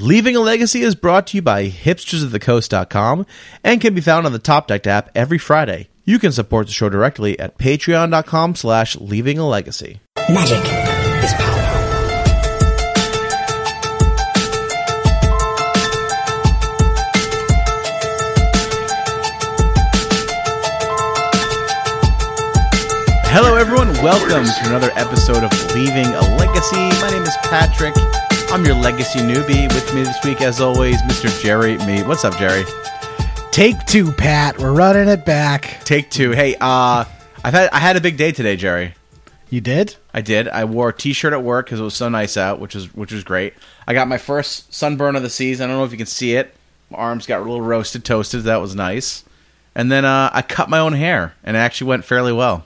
Leaving a Legacy is brought to you by hipstersofthecoast.com and can be found on the Top Deck app every Friday. You can support the show directly at patreon.com slash leaving a legacy. Magic is power. Hello, everyone. Welcome to another episode of Leaving a Legacy. My name is Patrick. I'm your legacy newbie. With me this week, as always, Mr. Jerry Mee. What's up, Jerry? Take two, Pat. We're running it back. Take two. Hey, uh, I've had I had a big day today, Jerry. You did? I did. I wore a t-shirt at work because it was so nice out, which was which was great. I got my first sunburn of the season. I don't know if you can see it. My arms got a little roasted, toasted. That was nice. And then uh, I cut my own hair, and it actually went fairly well.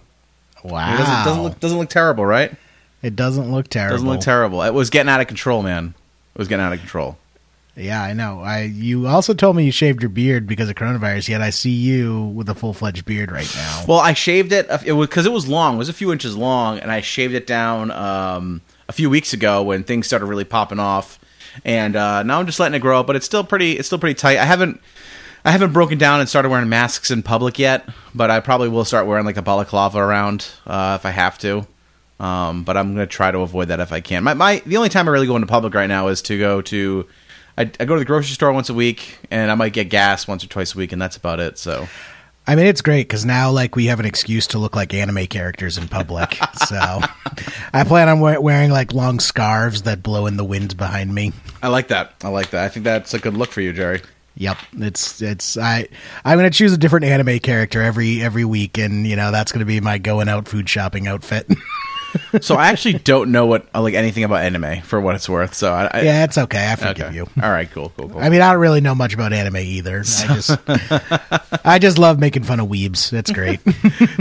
Wow. It doesn't, doesn't look doesn't look terrible, right? It doesn't look terrible. Doesn't look terrible. It was getting out of control, man. It was getting out of control. Yeah, I know. I you also told me you shaved your beard because of coronavirus. Yet I see you with a full fledged beard right now. Well, I shaved it. It was because it was long. It was a few inches long, and I shaved it down um, a few weeks ago when things started really popping off. And uh, now I'm just letting it grow up, but it's still pretty. It's still pretty tight. I haven't. I haven't broken down and started wearing masks in public yet, but I probably will start wearing like a balaclava around uh, if I have to. Um, but I'm going to try to avoid that if I can. My, my the only time I really go into public right now is to go to I, I, go to the grocery store once a week, and I might get gas once or twice a week, and that's about it. So, I mean, it's great because now like we have an excuse to look like anime characters in public. so, I plan on wearing like long scarves that blow in the wind behind me. I like that. I like that. I think that's a good look for you, Jerry. Yep, it's it's I I'm gonna choose a different anime character every every week, and you know that's gonna be my going out food shopping outfit. so I actually don't know what like anything about anime for what it's worth. So I, I yeah, it's okay. I forgive okay. you. All right, cool, cool, cool. I mean, I don't really know much about anime either. I just I just love making fun of weebs. That's great.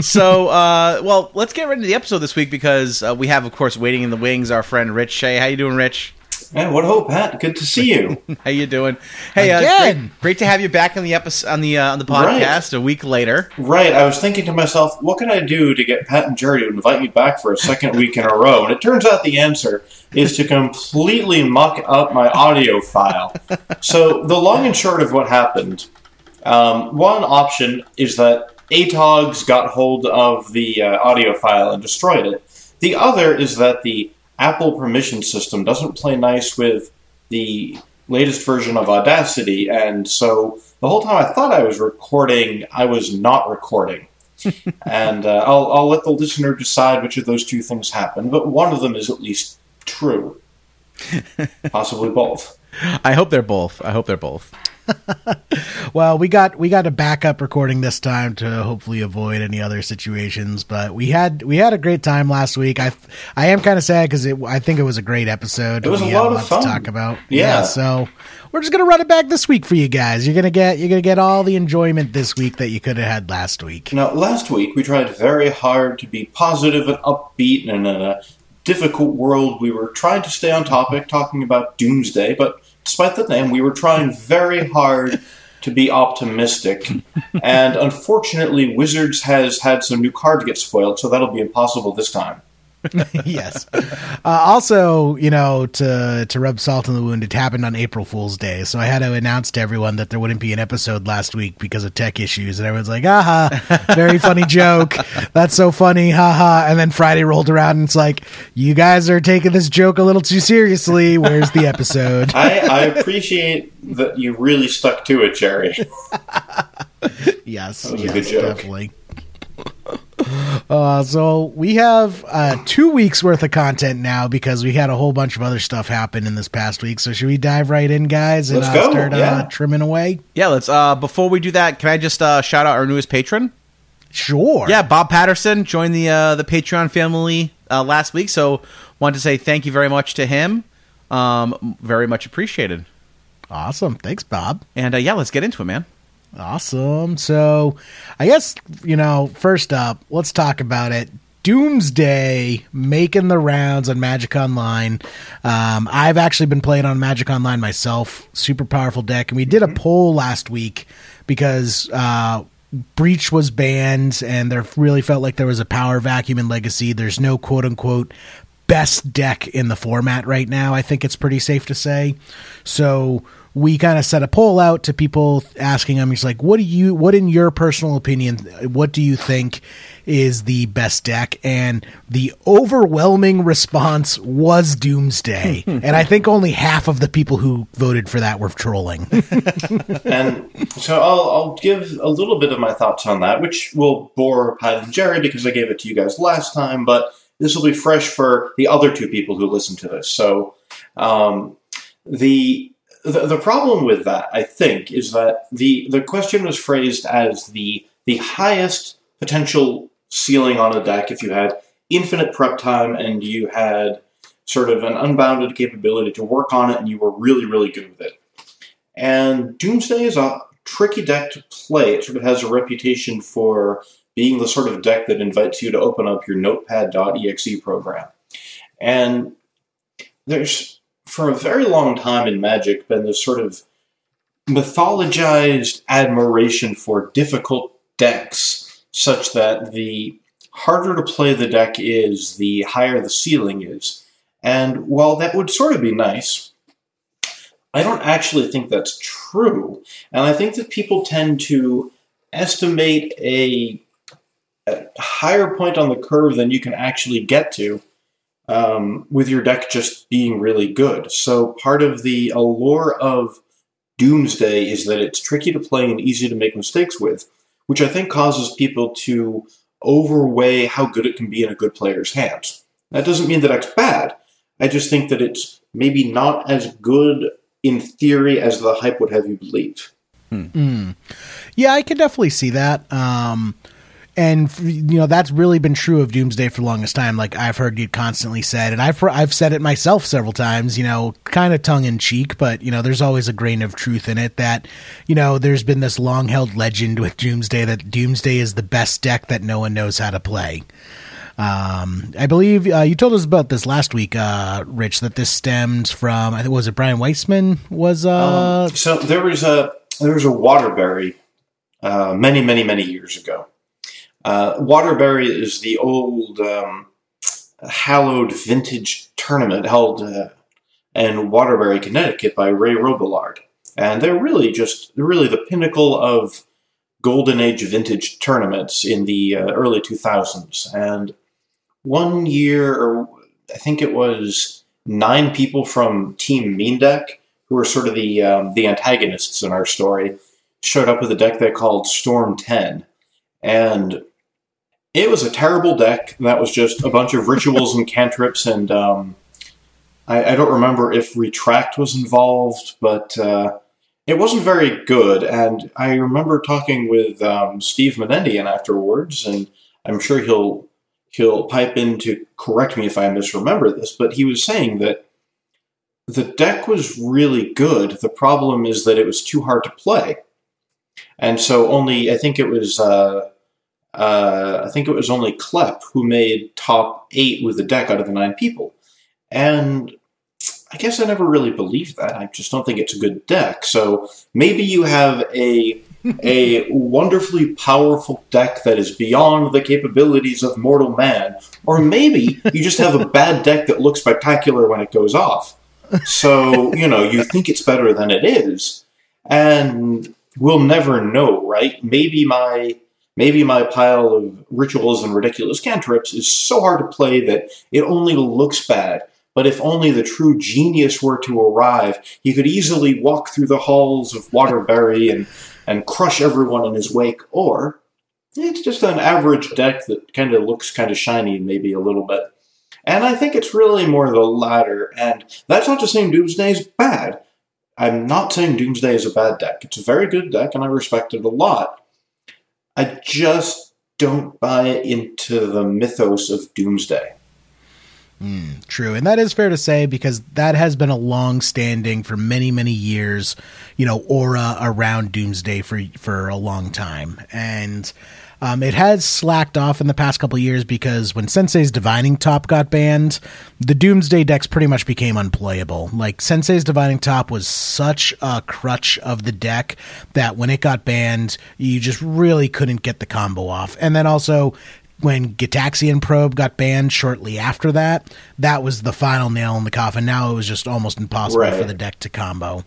so, uh, well, let's get right into the episode this week because uh, we have, of course, waiting in the wings our friend Rich Shay. How you doing, Rich? Man, what hope, Pat? Good to see you. How you doing? Hey, uh, great, great, to have you back on the episode on the uh, on the podcast right. a week later. Right. I was thinking to myself, what can I do to get Pat and Jerry to invite me back for a second week in a row? And it turns out the answer is to completely muck up my audio file. So the long and short of what happened, um, one option is that ATOGs got hold of the uh, audio file and destroyed it. The other is that the Apple permission system doesn't play nice with the latest version of Audacity, and so the whole time I thought I was recording, I was not recording. and uh, I'll, I'll let the listener decide which of those two things happened, but one of them is at least true. Possibly both. I hope they're both. I hope they're both. well, we got we got a backup recording this time to hopefully avoid any other situations. But we had we had a great time last week. I I am kind of sad because I think it was a great episode. It was we a lot of fun to talk about. Yeah. yeah. So we're just gonna run it back this week for you guys. You're gonna get you're gonna get all the enjoyment this week that you could have had last week. Now, last week we tried very hard to be positive and upbeat, and in a difficult world, we were trying to stay on topic, talking about doomsday, but despite the name, we were trying very hard to be optimistic. and unfortunately, Wizards has had some new cards get spoiled, so that'll be impossible this time. yes. Uh, also, you know, to to rub salt in the wound, it happened on April Fool's Day, so I had to announce to everyone that there wouldn't be an episode last week because of tech issues, and everyone's like, "Aha, very funny joke. That's so funny, haha." And then Friday rolled around, and it's like, "You guys are taking this joke a little too seriously. Where's the episode?" I, I appreciate that you really stuck to it, Jerry. yes, yes, definitely. Uh, so we have uh, two weeks worth of content now because we had a whole bunch of other stuff happen in this past week. So should we dive right in, guys, and uh, start uh, yeah. trimming away? Yeah, let's. Uh, before we do that, can I just uh, shout out our newest patron? Sure. Yeah, Bob Patterson joined the the Patreon family last week, so wanted to say thank you very much to him. Um, very much appreciated. Awesome. Thanks, Bob. And yeah, let's get into it, man. Awesome. So, I guess, you know, first up, let's talk about it. Doomsday making the rounds on Magic Online. Um, I've actually been playing on Magic Online myself. Super powerful deck. And we did a mm-hmm. poll last week because uh, Breach was banned and there really felt like there was a power vacuum in Legacy. There's no quote unquote best deck in the format right now. I think it's pretty safe to say. So we kind of set a poll out to people asking them, he's like, what do you, what in your personal opinion, what do you think is the best deck? And the overwhelming response was Doomsday. and I think only half of the people who voted for that were trolling. and so I'll, I'll give a little bit of my thoughts on that, which will bore Pat and Jerry because I gave it to you guys last time, but this will be fresh for the other two people who listen to this. So um, the the, the problem with that, I think, is that the the question was phrased as the the highest potential ceiling on a deck if you had infinite prep time and you had sort of an unbounded capability to work on it and you were really really good with it. And Doomsday is a tricky deck to play. It sort of has a reputation for being the sort of deck that invites you to open up your notepad.exe program. And there's for a very long time in Magic been this sort of mythologized admiration for difficult decks, such that the harder to play the deck is, the higher the ceiling is. And while that would sort of be nice, I don't actually think that's true. And I think that people tend to estimate a, a higher point on the curve than you can actually get to um, with your deck just being really good. So part of the allure of Doomsday is that it's tricky to play and easy to make mistakes with, which I think causes people to overweigh how good it can be in a good player's hands. That doesn't mean that it's bad. I just think that it's maybe not as good in theory as the hype would have you believe. Hmm. Yeah, I can definitely see that. Um, and you know that's really been true of Doomsday for the longest time. Like I've heard you constantly said, and I've I've said it myself several times. You know, kind of tongue in cheek, but you know, there's always a grain of truth in it. That you know, there's been this long held legend with Doomsday that Doomsday is the best deck that no one knows how to play. Um, I believe uh, you told us about this last week, uh, Rich. That this stems from I think was it Brian Weissman was. Uh, um, so there was a there was a Waterbury uh, many many many years ago uh, Waterbury is the old um, hallowed vintage tournament held uh, in Waterbury, Connecticut by Ray Robillard. And they're really just, really the pinnacle of golden age vintage tournaments in the uh, early 2000s. And one year, I think it was nine people from Team Mean Deck, who were sort of the, um, the antagonists in our story, showed up with a deck they called Storm 10. And it was a terrible deck. That was just a bunch of rituals and cantrips, and um, I, I, don't remember if retract was involved, but uh, it wasn't very good. And I remember talking with um, Steve Menendian afterwards, and I'm sure he'll he'll pipe in to correct me if I misremember this, but he was saying that the deck was really good. The problem is that it was too hard to play, and so only I think it was. Uh, uh, I think it was only Klepp who made top eight with the deck out of the nine people. And I guess I never really believed that. I just don't think it's a good deck. So maybe you have a a wonderfully powerful deck that is beyond the capabilities of mortal man, or maybe you just have a bad deck that looks spectacular when it goes off. So you know you think it's better than it is, and we'll never know, right? Maybe my Maybe my pile of rituals and ridiculous cantrips is so hard to play that it only looks bad. But if only the true genius were to arrive, he could easily walk through the halls of Waterbury and, and crush everyone in his wake. Or it's just an average deck that kind of looks kind of shiny, maybe a little bit. And I think it's really more the latter. And that's not to say Doomsday is bad. I'm not saying Doomsday is a bad deck. It's a very good deck, and I respect it a lot. I just don't buy into the mythos of Doomsday. Mm, true, and that is fair to say because that has been a long standing for many many years, you know, aura around Doomsday for for a long time, and um, it has slacked off in the past couple years because when Sensei's Divining Top got banned, the Doomsday decks pretty much became unplayable. Like Sensei's Divining Top was such a crutch of the deck that when it got banned, you just really couldn't get the combo off. And then also when Gitaxian Probe got banned shortly after that, that was the final nail in the coffin. Now it was just almost impossible Right. for the deck to combo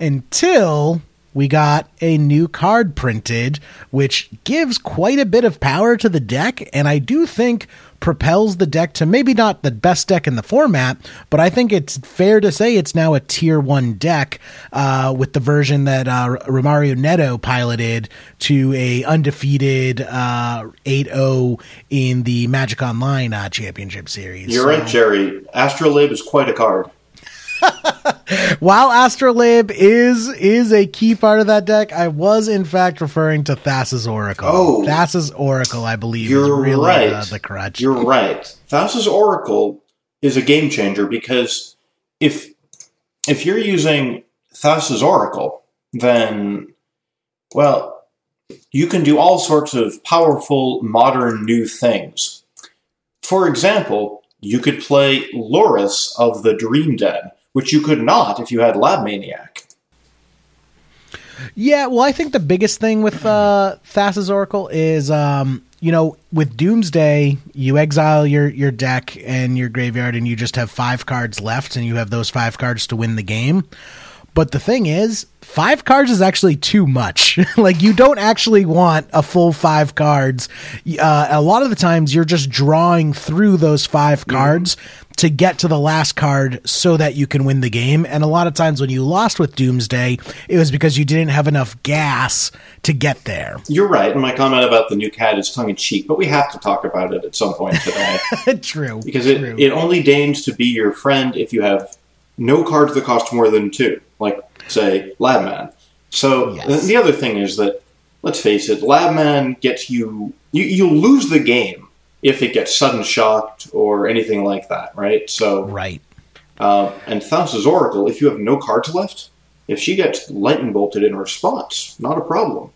until we got a new card printed, which gives quite a bit of power to the deck, and I do think propels the deck to maybe not the best deck in the format, but I think it's fair to say it's now a tier one deck uh, with the version that uh, Romario Neto piloted to a undefeated uh, 8-0 in the Magic Online uh, Championship Series. You're So- right, Jerry. Astrolabe is quite a card. While Astrolabe is is a key part of that deck, I was in fact referring to Thassa's Oracle. Oh. Thassa's Oracle, I believe, You're really uh, right. the, the crutch. You're right. Thassa's Oracle is a game changer because if if you're using Thassa's Oracle, then well, you can do all sorts of powerful modern new things. For example, you could play Lurrus of the Dream Den, which you could not if you had Lab Maniac. Yeah, well, I think the biggest thing with uh, Thassa's Oracle is, um, you know, with Doomsday, you exile your your deck and your graveyard, and you just have five cards left, and you have those five cards to win the game. But the thing is, five cards is actually too much. like you don't actually want a full five cards. Uh, a lot of the times, you're just drawing through those 5 cards to get to the last card so that you can win the game. And a lot of times, when you lost with Doomsday, it was because you didn't have enough gas to get there. You're right, and my comment about the new cat is tongue in cheek, but we have to talk about it at some point today. true, because it, true. it only deigns to be your friend if you have no cards that cost more than two, like say Labman. So Yes. the, the other thing is that let's face it, Labman gets you, you you lose the game if it gets sudden shocked or anything like that, right? So right. uh, and Thassa's Oracle, if you have no cards left, if she gets lightning bolted in response, not a problem.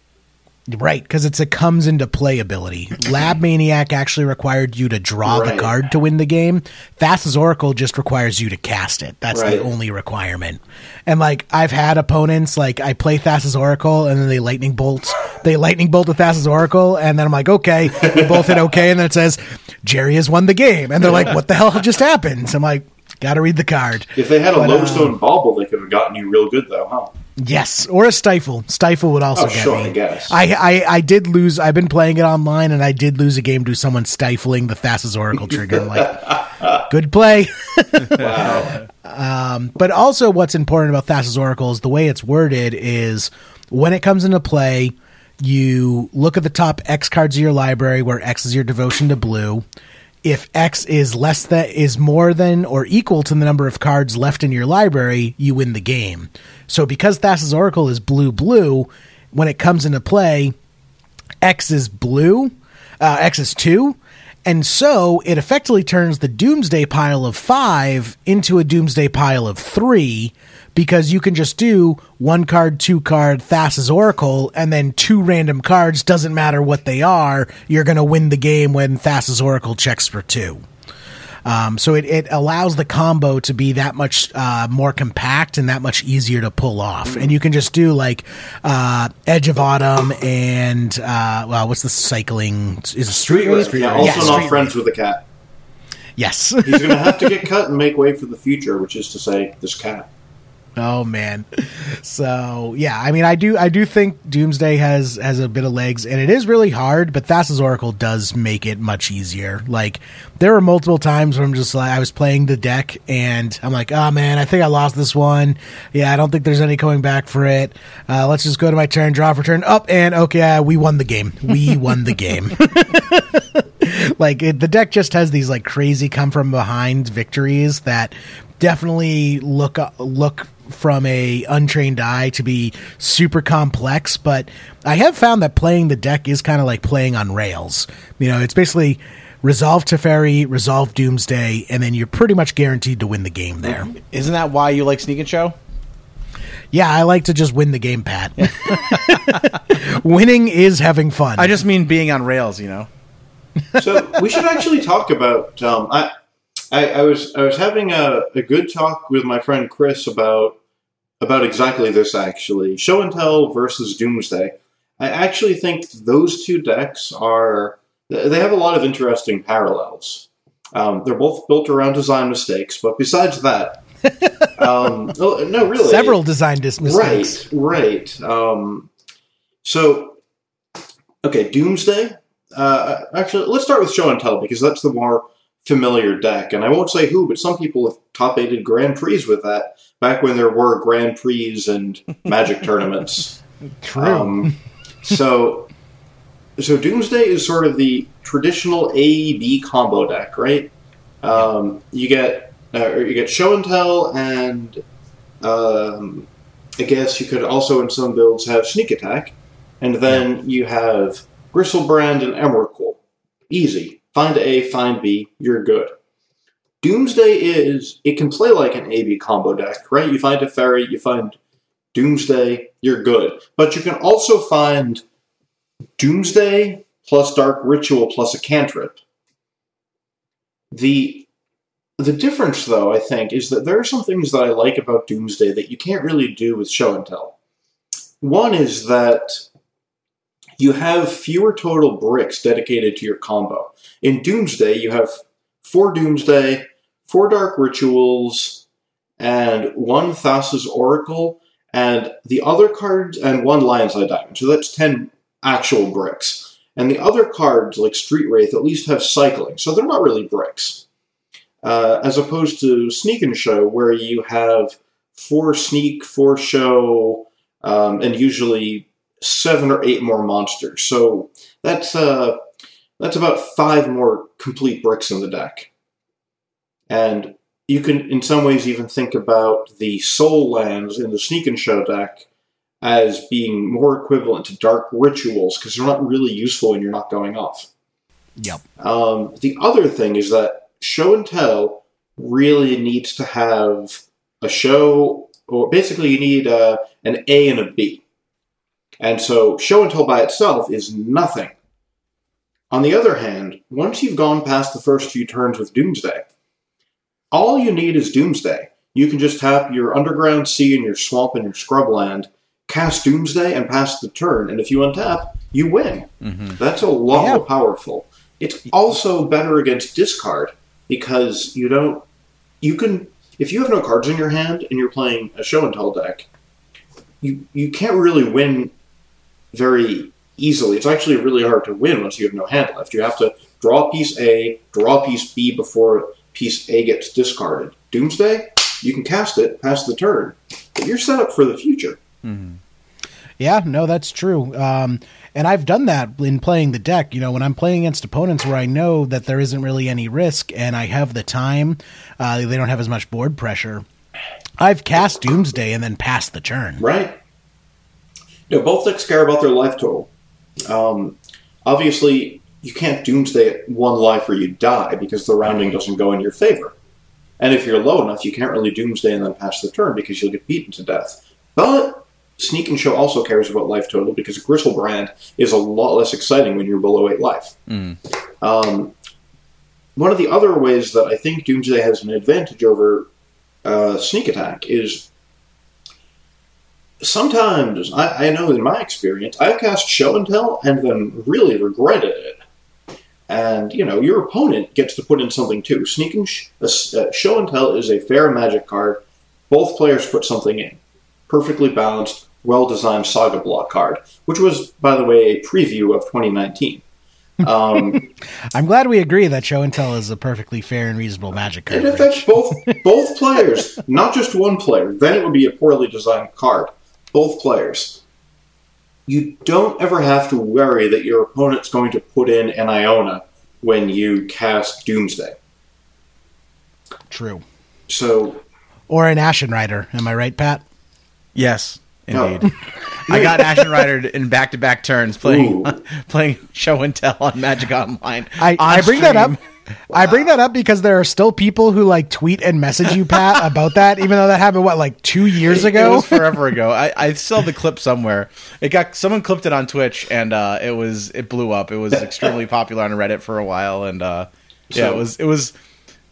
Right, because it's a comes into play ability. Lab Maniac actually required you to draw Right. the card to win the game. Thassa's Oracle just requires you to cast it. That's the only requirement. And like I've had opponents like I play Thassa's Oracle and then they lightning bolt. They lightning bolt with Thassa's Oracle, and then I'm like, okay, we both hit okay, and then it says Jerry has won the game, and they're like, what the hell just happened? So I'm like, gotta read the card. If they had a But, lodestone uh, bauble, they could have gotten you real good, though, huh? Yes, or a stifle. Stifle would also Oh, get sure, me. I guess. I, I I did lose. I've been playing it online, and I did lose a game to someone stifling the Thassa's Oracle trigger. I'm like, good play. Wow. Um, but also, what's important about Thassa's Oracle is the way it's worded is when it comes into play, you look at the top X cards of your library, where X is your devotion to blue. If X is less than is more than or equal to the number of cards left in your library, you win the game. So because Thassa's Oracle is blue blue, when it comes into play, X is blue, uh, X is two, and so it effectively turns the Doomsday pile of five into a Doomsday pile of three because you can just do one card, two card, Thassa's Oracle, and then two random cards, doesn't matter what they are, you're going to win the game when Thassa's Oracle checks for two. Um, so it, it allows the combo to be that much uh, more compact and that much easier to pull off. And you can just do like uh, Edge of Autumn and uh, well, what's the cycling? Is it Street Wraith? Yeah, also Yeah, not friends Race. with the cat. Yes. He's going to have to get cut and make way for the future, which is to say, this cat. Oh man. So yeah, I mean, I do, I do think Doomsday has has a bit of legs, and it is really hard. But Thassa's Oracle does make it much easier. Like there were multiple times where I'm just like, I was playing the deck, and I'm like, oh man, I think I lost this one. Yeah, I don't think there's any coming back for it. Uh, let's just go to my turn, draw for turn, up, and okay, we won the game. We won the game. like it, the deck just has these like crazy come from behind victories that definitely look look from a untrained eye to be super complex but i have found that playing the deck is kind of like playing on rails you know it's basically resolve Teferi, resolve doomsday and then you're pretty much guaranteed to win the game there Isn't that why you like Sneak and Show? yeah i like to just win the game pat winning is having fun I just mean being on rails, you know. So we should actually talk about. Um, I, I, I was I was having a, a good talk with my friend Chris about about exactly this. Actually, Show and Tell versus Doomsday. I actually think those two decks are they have a lot of interesting parallels. Um, they're both built around design mistakes, but besides that, um, no, no, really, Several design dis- mistakes. Right, right. Um, so, okay, Doomsday. Uh, actually, let's start with Show and Tell because that's the more familiar deck, and I won't say who, but some people have top aided Grand Prix with that back when there were Grand Prix and Magic tournaments. True. Um, so, so Doomsday is sort of the traditional A B combo deck, right? Um, you get uh, or you get Show and Tell, and um, I guess you could also in some builds have Sneak Attack, and then you have Griselbrand and Emrakul. Easy. Find A, find B, you're good. Doomsday is it can play like an A B combo deck, right? You find a fairy, you find Doomsday, you're good. But you can also find Doomsday plus Dark Ritual plus a cantrip. The the difference, though, I think, is that there are some things that I like about Doomsday that you can't really do with Show and Tell. One is that you have fewer total bricks dedicated to your combo. In Doomsday, you have four Doomsday, four Dark Rituals, and one Thassa's Oracle, and the other cards, and one Lion's Eye Diamond. So that's 10 actual bricks. And the other cards, like Street Wraith, at least have cycling, so they're not really bricks. Uh, as opposed to Sneak and Show, where you have four Sneak, four Show, um, and usually seven or eight more monsters. So that's uh, that's about five more complete bricks in the deck. And you can, in some ways, even think about the soul lands in the Sneak and Show deck as being more equivalent to dark rituals because they're not really useful when you're not going off. Yep. Um, the other thing is that show and tell really needs to have a show, or basically you need uh, an A and a B. And so show and tell by itself is nothing. On the other hand, once you've gone past the first few turns with Doomsday, all you need is Doomsday. You can just tap your Underground Sea and your Swamp and your Scrubland, cast Doomsday, and pass the turn. And if you untap, you win. Mm-hmm. That's a lot Yeah. more powerful. It's also better against discard because you don't. You can if you have no cards in your hand and you're playing a show and tell deck, you you can't really win very easily. It's actually really hard to win once you have no hand left. You have to draw piece A, draw piece B before piece A gets discarded. Doomsday, you can cast it, pass the turn, but you're set up for the future. Yeah, no, that's true. Um, and I've done that in playing the deck. You know, when I'm playing against opponents where I know that there isn't really any risk and I have the time, uh, they don't have as much board pressure. I've cast Doomsday and then passed the turn. Right. No, both decks care about their life total. Um, obviously, you can't Doomsday at one life or you die because the rounding doesn't go in your favor. And if you're low enough, you can't really Doomsday and then pass the turn because you'll get beaten to death. But Sneak and Show also cares about life total because Griselbrand is a lot less exciting when you're below 8 life. Um, one of the other ways that I think Doomsday has an advantage over uh, Sneak Attack is sometimes I, I know in my experience I've cast show and tell and then really regretted it. And you know your opponent gets to put in something too. Sneak and sh- uh, show and tell is a fair magic card. Both players put something in. Perfectly balanced, well designed saga block card, which was, by the way, a preview of 2019. Um, I'm glad we agree that Show and Tell is a perfectly fair and reasonable magic card. That's Rich. both both players, not just one player, then it would be a poorly designed card. Both players. You don't ever have to worry that your opponent's going to put in an Iona when you cast Doomsday. True. So Or an Ashen Rider. Am I right, Pat? Yes, No. indeed. I got Ashen Rider in back to back turns playing Ooh. playing show and tell on Magic Online. I, on I bring that up. I bring that up because there are still people who like tweet and message you, Pat, about that, even though that happened what like two years It ago. was forever ago. I, I still have the clip somewhere. It got someone clipped it on Twitch, and uh, it was it blew up. It was extremely popular on Reddit for a while, and uh, yeah, So- it was it was.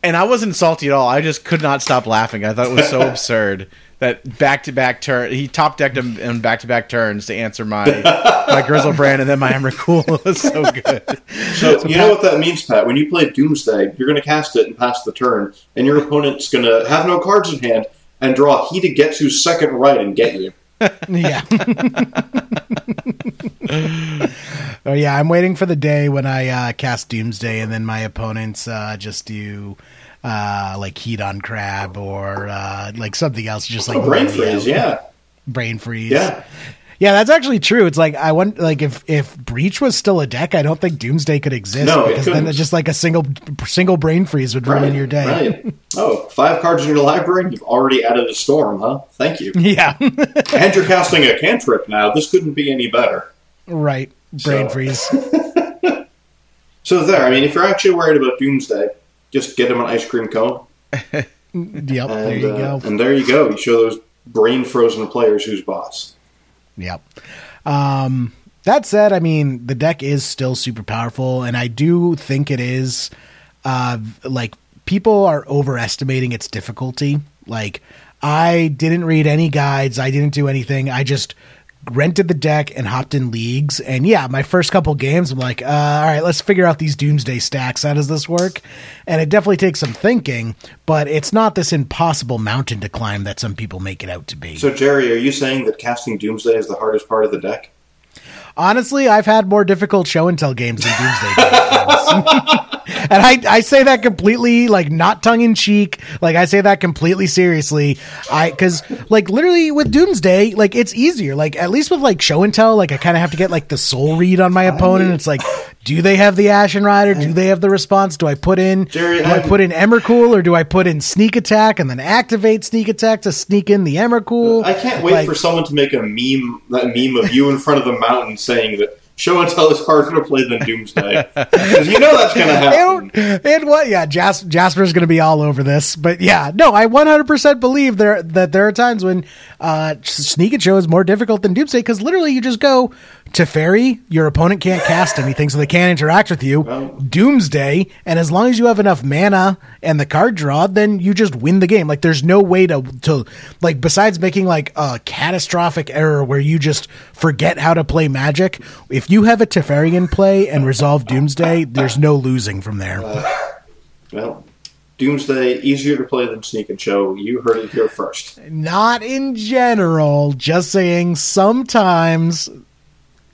And I wasn't salty at all. I just could not stop laughing. I thought it was so absurd that back to back turn. He top decked him in back to back turns to answer my my Griselbrand and then my Emrakul. It was so good. So, you know what that means, Pat? When you play Doomsday, you're going to cast it and pass the turn, and your opponent's going to have no cards in hand and draw He to get Getsu's second right and get you. yeah. oh yeah, I'm waiting for the day when I uh, cast Doomsday and then my opponents uh, just do uh, like Hedron Crab or uh, like something else, just like Oh, brain freeze, yeah. brain freeze. Yeah. Yeah, that's actually true. It's like I want like if if Breach was still a deck, I don't think Doomsday could exist No, because then it's just like a single single brain freeze would ruin your day. Right. Oh, five cards in your library, and you've already added a storm, huh? Thank you. Yeah, and you're casting a cantrip now. This couldn't be any better. right. Brain So- freeze. So there, I mean, if you're actually worried about Doomsday, just get him an ice cream cone. Yep, And, there you uh, go. And there you go. You show those brain frozen players who's boss. Yep. Um, that said, I mean, the deck is still super powerful, and I do think it is. Uh, like people are overestimating its difficulty. Like I didn't read any guides. I didn't do anything. I just rented the deck and hopped in leagues. And yeah, my first couple games, I'm like, uh, all right, let's figure out these doomsday stacks. How does this work? And it definitely takes some thinking, but it's not this impossible mountain to climb that some people make it out to be. So, Jerry, are you saying that casting Doomsday is the hardest part of the deck? Honestly, I've had more difficult show and tell games than Doomsday games. and I, I say that completely like not tongue in cheek. Like I say that completely seriously. I because like literally with Doomsday, like it's easier. Like at least with like show and tell, like I kind of have to get like the soul read on my opponent. It's like, do they have the Ashen Rider? Do they have the response? Do I put in Jerry, do I put in Emrakul or do I put in sneak attack and then activate sneak attack to sneak in the Emrakul? I can't wait Like- for someone to make a meme, that meme of you in front of the mountain saying that show and tell is harder to play than Doomsday. Because you know that's going to happen. And, and what? Yeah, Jas- Jasper's going to be all over this, but yeah, no, I 100% believe there that there are times when uh, Sneak and Show is more difficult than Doomsday because literally you just go to Fairy, your opponent can't cast anything, so they can't interact with you. Doomsday, and as long as you have enough mana and the card draw, then you just win the game. Like there's no way to to like besides making like a catastrophic error where you just forget how to play Magic. If you have a Teferian play and resolve Doomsday, there's no losing from there. Uh, well, Doomsday, easier to play than Sneak and Show. You heard it here first. Not in general, just saying sometimes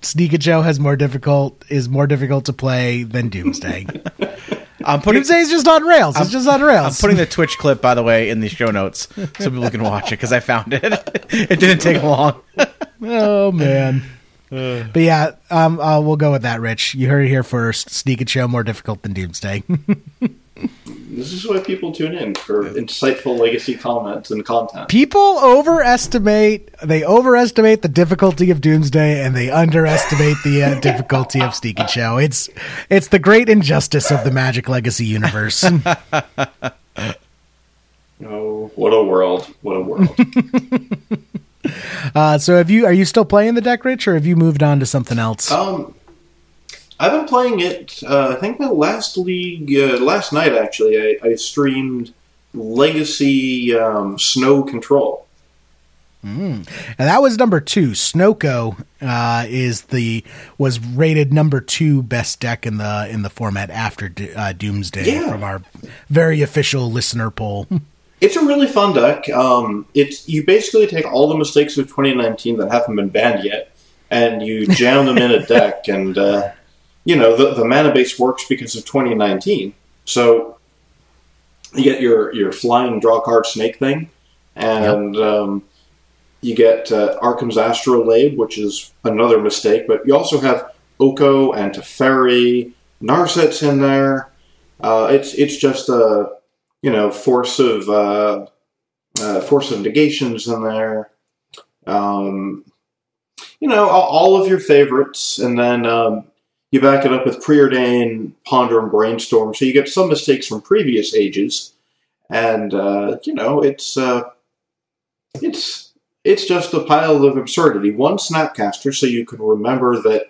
Sneak and Show has more difficult is more difficult to play than Doomsday. Um, I'm putting Doomsday is just on rails. It's just on rails. I'm putting the Twitch clip, by the way, in the show notes so people can watch it because I found it. it didn't take long. oh man. But yeah, um, uh, we'll go with that, Rich. You heard it here first. Sneak and Show more difficult than Doomsday. This is why people tune in for insightful legacy comments and content. People overestimate. They overestimate the difficulty of Doomsday, and they underestimate the uh, difficulty of Sneak and Show. It's it's the great injustice of the Magic Legacy universe. Oh, what a world! What a world! Uh, so have you are you still playing the deck, Rich, or have you moved on to something else? um, I've been playing it. Uh, I think my last league, uh, last night actually, I, I streamed Legacy um, Snow Control. and that was number two. Snoko uh, is the was rated number two best deck in the in the format after Do- uh, Doomsday Yeah. from our very official listener poll. It's a really fun deck. Um, it's you basically take all the mistakes of 2019 that haven't been banned yet, and you jam them in a deck. And uh, you know the the mana base works because of 2019. So you get your your flying draw card snake thing, and um, you get uh, Arcum's Astrolabe, which is another mistake. But you also have Oko and Teferi, Narset's in there. Uh, it's it's just a you know, force of uh, uh, force of negations in there. Um, you know, all, of your favorites, and then um, you back it up with preordain, ponder, and brainstorm. So you get some mistakes from previous ages, and uh, you know, it's uh, it's it's just a pile of absurdity. One snapcaster, so you can remember that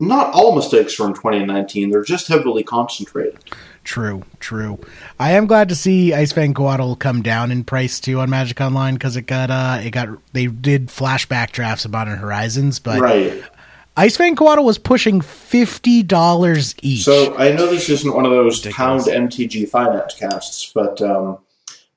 not all mistakes from 2019. They're just heavily concentrated. True, true. I am glad to see Ice Fang Coatl come down in price too on Magic Online because it got uh it got they did flashback drafts of Modern Horizons, but Right. Ice Fang Coatl was pushing fifty dollars each. So I know this isn't one of those Ridiculous. pound MTG finance casts, but um,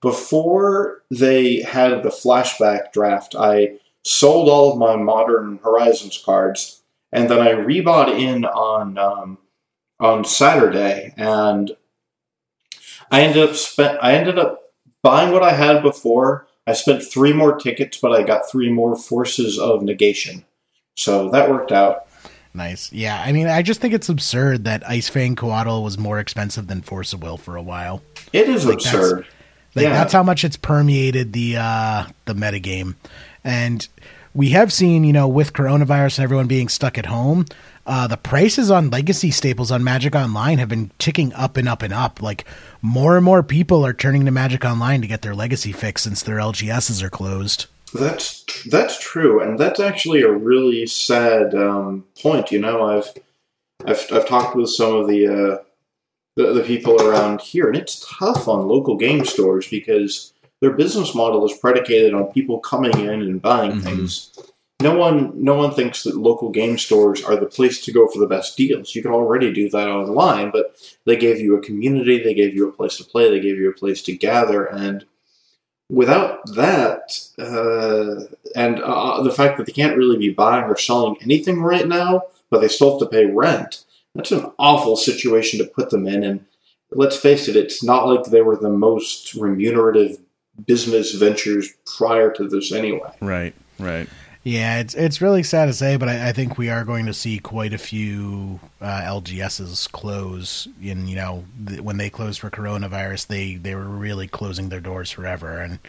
before they had the flashback draft, I sold all of my Modern Horizons cards, and then I rebought in on um, on Saturday, and I ended up spent. I ended up buying what I had before. I spent three more tickets, but I got three more Forces of Negation, so that worked out. nice, yeah. I mean, I just think it's absurd that Ice Fang Coatl was more expensive than Force of Will for a while. It is Like, that's- absurd. Like Yeah. that's how much it's permeated the uh the metagame. And we have seen, you know, with coronavirus and everyone being stuck at home, uh the prices on legacy staples on Magic Online have been ticking up and up and up. Like more and more people are turning to Magic Online to get their legacy fix since their LGSs are closed. That's that's true, and that's actually a really sad um, point. You know, I've I've I've talked with some of the, uh, the the people around here, and it's tough on local game stores because their business model is predicated on people coming in and buying Mhm. things. No one no one thinks that local game stores are the place to go for the best deals. You can already do that online, but they gave you a community, they gave you a place to play, they gave you a place to gather, and without that, uh, and uh, the fact that they can't really be buying or selling anything right now, but they still have to pay rent, that's an awful situation to put them in. And let's face it, it's not like they were the most remunerative business ventures prior to this anyway. Right, right. Yeah, it's it's really sad to say, but I, I think we are going to see quite a few uh, LGSs close. In you know, th- when they closed for coronavirus, they they were really closing their doors forever, and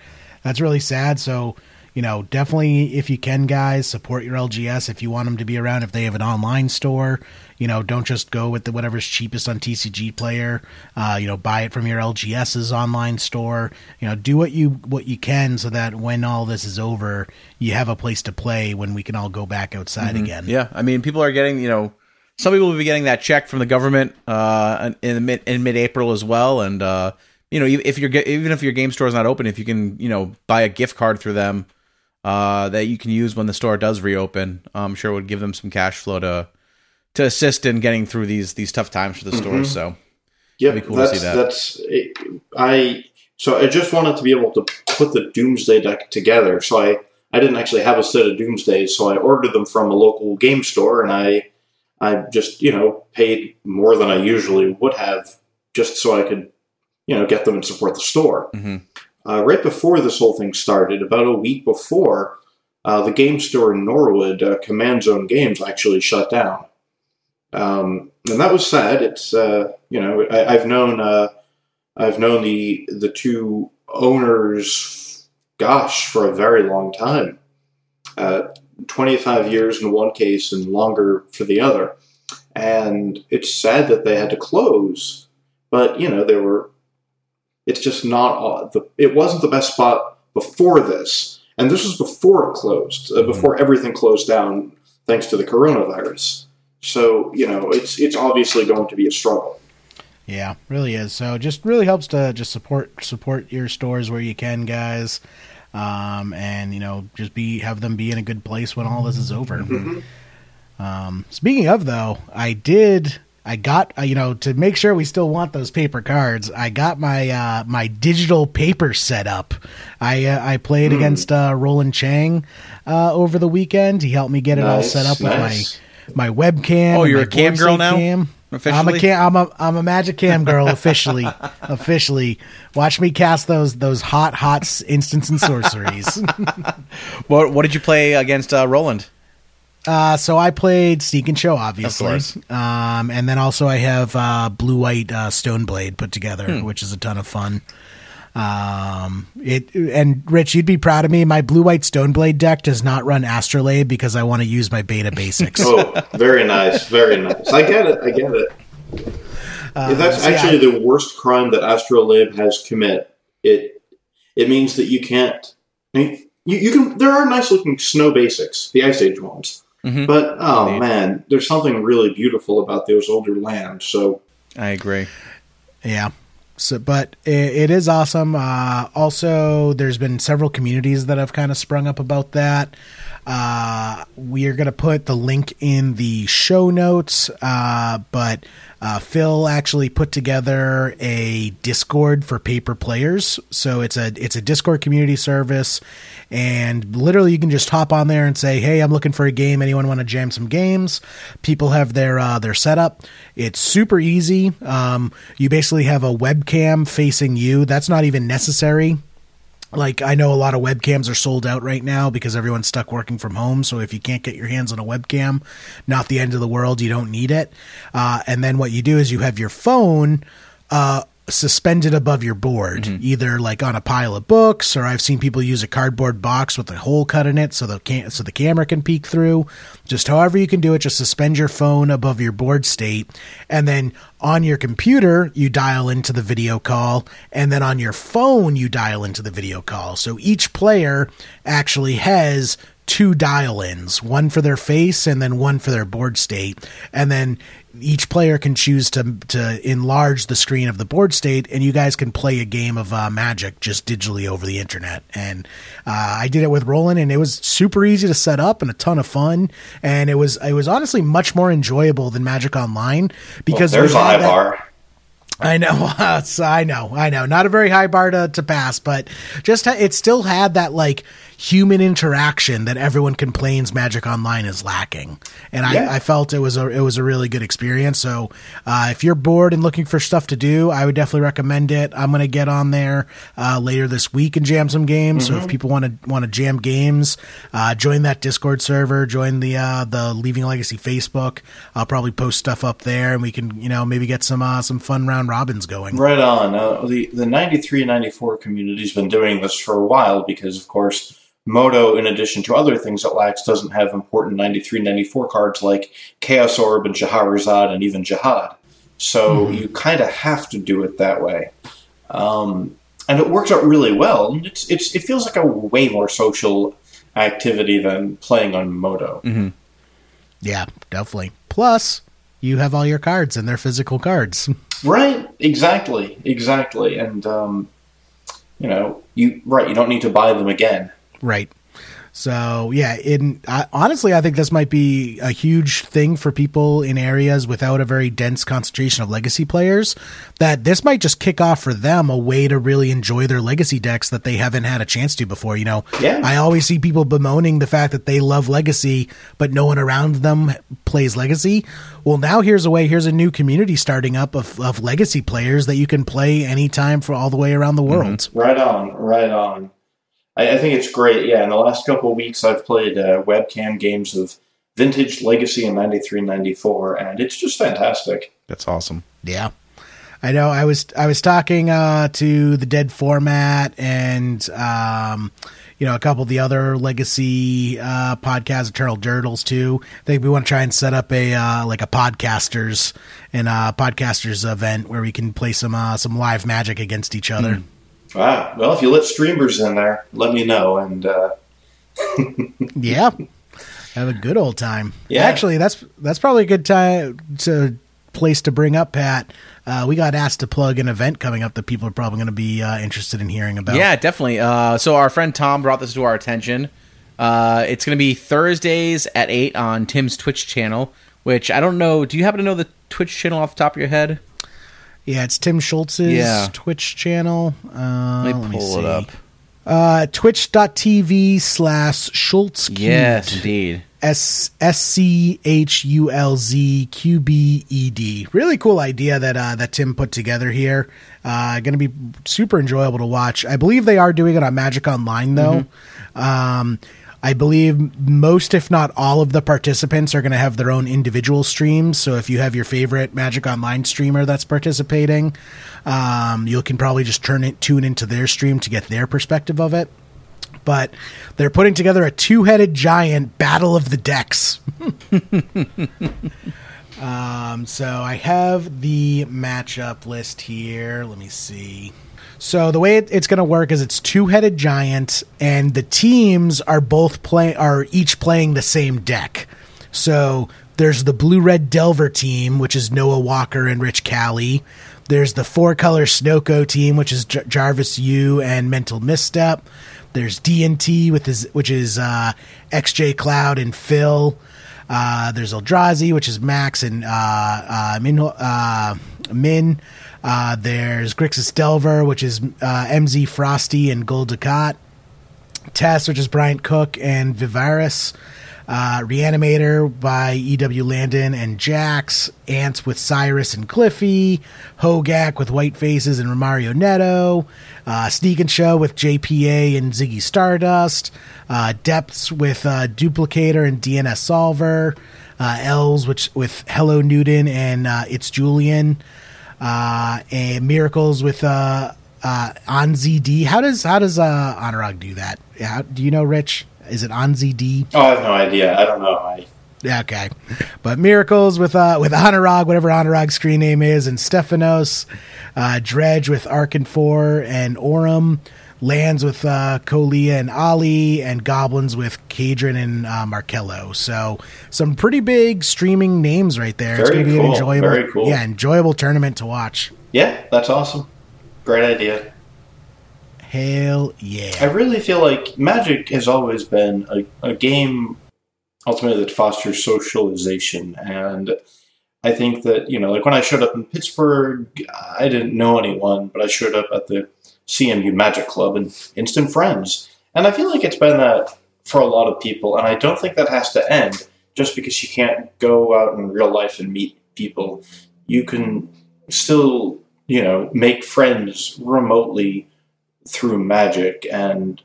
that's really sad. So you know, definitely if you can, guys, support your LGS if you want them to be around. If they have an online store, you know, don't just go with the whatever's cheapest on TCG Player. Uh, you know, buy it from your LGS's online store. You know, do what you what you can so that when all this is over, you have a place to play when we can all go back outside again. Yeah, I mean, people are getting you know, some people will be getting that check from the government uh, in mid in mid April as well, and uh, you know, if you're even if your game store is not open, if you can you know buy a gift card through them uh, that you can use when the store does reopen, I'm sure it would give them some cash flow to to assist in getting through these these tough times for the stores. So be cool to that's, see that. That's I. So I just wanted to be able to put the Doomsday deck together. So I I didn't actually have a set of Doomsdays, so I ordered them from a local game store, and I I just you know paid more than I usually would have just so I could you know get them and support the store. Mhm. Uh, right before this whole thing started, about a week before, uh, the game store in Norwood, uh, Command Zone Games, actually shut down. Um, and that was sad. It's uh, you know I, I've known uh, I've known the the two owners, gosh, for a very long time. Uh, 25 years in one case and longer for the other. And it's sad that they had to close, but you know, they were, it's just not, all- the, it wasn't the best spot before this. And this was before it closed, uh, before everything closed down thanks to the coronavirus. So, you know, it's, it's obviously going to be a struggle. Yeah, really is. So just really helps to just support support your stores where you can, guys. Um, and you know, just be have them be in a good place when all this is over. Um, speaking of though, I did I got uh, you know to make sure we still want those paper cards. I got my uh, my digital paper set up. I uh, I played against uh, Roland Chang uh, over the weekend. He helped me get it all set up nice. with my my webcam. Oh, you're a cam girl Sync now? Cam. Officially? I'm a cam. I'm a I'm a magic cam girl officially. officially, watch me cast those those hot hot s- instants and sorceries. what what did you play against uh, Roland? Uh, so I played Sneak and Show, obviously, course. um, and then also I have uh, blue white uh, Stone Blade put together, Hmm. which is a ton of fun. Um, it and Rich, you'd be proud of me. My blue white Stone Blade deck does not run Astrolabe because I want to use my beta basics. Oh, very nice, very nice. I get it. I get it. Yeah, that's so yeah, actually the worst crime that Astrolabe has commit. It it means that you can't. I mean, you, you can. There are nice looking snow basics, the Ice Age ones, But oh man, there's something really beautiful about those older lands. So I agree. Yeah. So, but it, it is awesome. Uh, also, there's been several communities that have kind of sprung up about that. Uh, we are going to put the link in the show notes, uh, but uh, Phil actually put together a Discord for paper players. So it's a it's a Discord community service, and literally you can just hop on there and say, "Hey, I'm looking for a game. Anyone want to jam some games?" People have their uh, their setup. It's super easy. Um, you basically have a webcam facing you. That's not even necessary like I know a lot of webcams are sold out right now because everyone's stuck working from home. So if you can't get your hands on a webcam, not the end of the world. You don't need it. Uh, and then what you do is you have your phone uh, suspended above your board, mm-hmm. either like on a pile of books, or I've seen people use a cardboard box with a hole cut in it so the can- so the camera can peek through. Just however you can do it, just suspend your phone above your board state, and then on your computer you dial into the video call, and then on your phone you dial into the video call. So each player actually has two dial ins, one for their face and then one for their board state. And then each player can choose to to enlarge the screen of the board state, and you guys can play a game of uh, Magic just digitally over the internet. And uh, I did it with Roland, and it was super easy to set up and a ton of fun. And it was it was honestly much more enjoyable than Magic Online because there's we high that- bar. I know, I know, I know. Not a very high bar to, to pass, but just it still had that like human interaction that everyone complains Magic Online is lacking, and Yeah. I, I felt it was a it was a really good experience. So uh, if you're bored and looking for stuff to do, I would definitely recommend it. I'm gonna get on there uh, later this week and jam some games. So if people want to want to jam games, uh, join that Discord server, join the uh, the Leaving Legacy Facebook. I'll probably post stuff up there, and we can you know maybe get some uh, some fun round robins going. Right on. Uh, the the 93 94 community's been doing this for a while because, of course, Moto, in addition to other things it lacks, doesn't have important 93 94 cards like Chaos Orb and Shahrazad and even Jihad. So you kind of have to do it that way. Um, and it works out really well. It's, it's, it feels like a way more social activity than playing on Moto. Yeah, definitely. Plus, you have all your cards and they're physical cards. Right, exactly, exactly. And, um, you know, you right, you don't need to buy them again. Right. So yeah, in I, honestly, I think this might be a huge thing for people in areas without a very dense concentration of legacy players. That this might just kick off for them a way to really enjoy their legacy decks that they haven't had a chance to before. You know, Yeah. I always see people bemoaning the fact that they love legacy, but no one around them plays legacy. Well, now here's a way. Here's a new community starting up of, of legacy players that you can play anytime for all the way around the world. Mm-hmm. Right on, right on. I, I think it's great. Yeah, in the last couple of weeks, I've played uh, webcam games of Vintage, Legacy, and 93 94, and it's just fantastic. That's awesome. Yeah. I know I was I was talking uh, to the dead format and um, you know a couple of the other legacy uh, podcasts, Eternal Durdles too. I think we want to try and set up a uh, like a podcasters and uh, podcasters event where we can play some uh, some live magic against each other. Ah, well, if you let streamers in there, let me know. And uh, Yeah. Have a good old time. Yeah. Actually, that's that's probably a good time to place to bring up, Pat. Uh, we got asked to plug an event coming up that people are probably going to be uh, interested in hearing about. Yeah, definitely. Uh, so our friend Tom brought this to our attention. Uh, it's going to be Thursdays at eight on Tim's Twitch channel. Which I don't know. Do you happen to know the Twitch channel off the top of your head? Yeah, it's Tim Schultz's Yeah. Twitch channel. Uh, Let me pull it up. Uh, Twitch.tv slash Schultz. Yes, indeed. S S C H U L Z Q B E D. Really cool idea that uh, that Tim put together here. Uh, going to be super enjoyable to watch. I believe they are doing it on Magic Online though. Um, I believe most, if not all, of the participants are going to have their own individual streams. So if you have your favorite Magic Online streamer that's participating, um, you can probably just turn it tune into their stream to get their perspective of it but they're putting together a two-headed giant battle of the decks. um, so I have the matchup list here. Let me see. So the way it, it's going to work is it's two-headed giant, and the teams are both play are each playing the same deck. So there's the Blue Red Delver team, which is Noah Walker and Rich Callie. There's the four color Snowko team, which is J- Jarvis Yu and Mental Misstep. There's DNT with his, which is uh, XJ Cloud and Phil. Uh, there's Eldrazi, which is Max and uh, uh, Min. Uh, Min. Uh, there's Grixis Delver, which is uh, MZ Frosty and Gold Ducat. TES, which is Bryant Cook and Vivaris. Uh, Reanimator by E.W. Landon and Jax. Ants with Cyrus and Cliffy. Hogaak with White Faces and Romario Neto. Uh, Sneak and Show with JPA and Ziggy Stardust. Uh, Depths with uh, Duplicator and DNS Solver. Uh, L's which with Hello Newton and uh, It's Julian. Uh, and Miracles with uh, uh, on ZD. How does how does uh, Anurag do that? How, do you know, Rich? Is it on ZD? Oh, I have no idea. I don't know. I Yeah, okay. But miracles with uh with Anurag, whatever Anurag's screen name is, and Stephanos, uh, Dredge with Arkin Four and Orum, lands with uh, Kolia and Ali, and goblins with Kadrin and uh, Markello. So some pretty big streaming names right there. it's Very going to be cool. an enjoyable, Very cool. yeah, enjoyable tournament to watch. yeah, that's awesome. Great idea. Hell yeah! I really feel like Magic has always been a, a game ultimately that fosters socialization. And I think that, you know, like when I showed up in Pittsburgh, I didn't know anyone, but I showed up at the CMU Magic Club and instant friends. And I feel like it's been that for a lot of people. And I don't think that has to end just because you can't go out in real life and meet people. You can still, you know, make friends remotely through magic and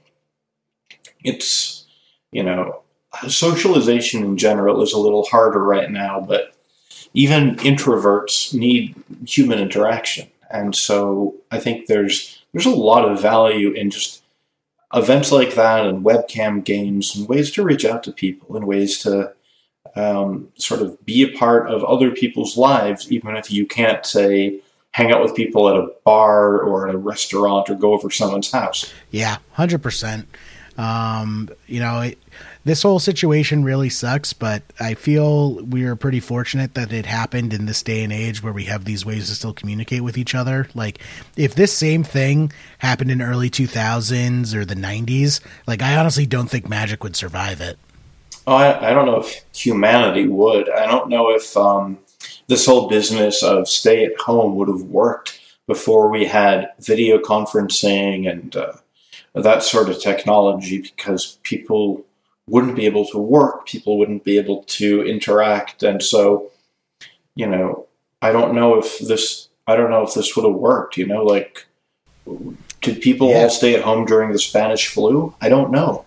it's you know socialization in general is a little harder right now but even introverts need human interaction and so i think there's there's a lot of value in just events like that and webcam games and ways to reach out to people and ways to um, sort of be a part of other people's lives even if you can't say hang out with people at a bar or at a restaurant or go over someone's house Yeah, hundred percent. Um, you know, it, this whole situation really sucks, but I feel we are pretty fortunate that it happened in this day and age where we have these ways to still communicate with each other. Like, if this same thing happened in early two thousands or the nineties, like I honestly don't think Magic would survive it. Oh, I, I don't know if humanity would. I don't know if um, this whole business of stay at home would have worked before we had video conferencing and uh, that sort of technology because people wouldn't be able to work, people wouldn't be able to interact. And so, you know, I don't know if this, I don't know if this would have worked, you know, like, did people Yeah. all stay at home during the Spanish flu? I don't know.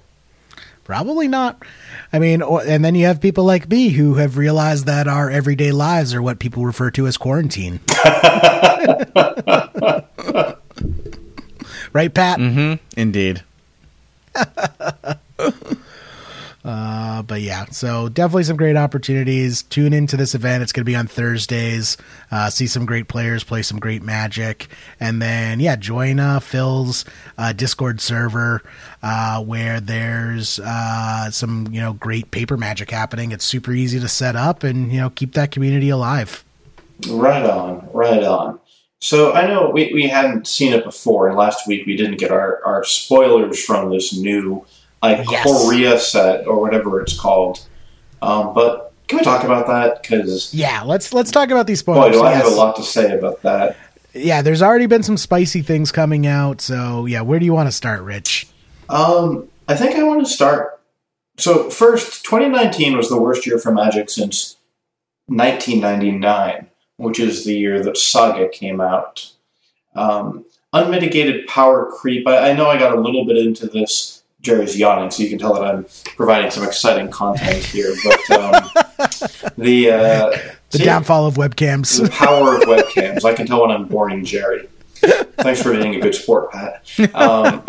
Probably not. I mean, or, and then you have people like me who have realized that our everyday lives are what people refer to as quarantine. right, Pat? Mm-hmm. Indeed. Uh, but yeah, so definitely some great opportunities. Tune into this event. It's going to be on Thursdays. Uh, see some great players play some great magic. And then, yeah, join uh, Phil's uh, Discord server uh, where there's uh, some, you know, great paper magic happening. It's super easy to set up and, you know, keep that community alive. Right on, right on. So I know we, we hadn't seen it before, and last week we didn't get our, our spoilers from this new like Yes. Ikoria set or whatever it's called. Um, but can we talk about that? Because Yeah, let's let's talk about these boy, spoilers. do I have a lot to say about that. Yeah, there's already been some spicy things coming out. So yeah, where do you want to start, Rich? Um, I think I want to start. So first, 2019 was the worst year for Magic since 1999, which is the year that Saga came out. Um, unmitigated power creep. I, I know I got a little bit into this. Jerry's yawning, so you can tell that I'm providing some exciting content here. But um, the uh, The see, downfall of webcams. the power of webcams. I can tell when I'm boring Jerry. Thanks for being a good sport, Pat. Um,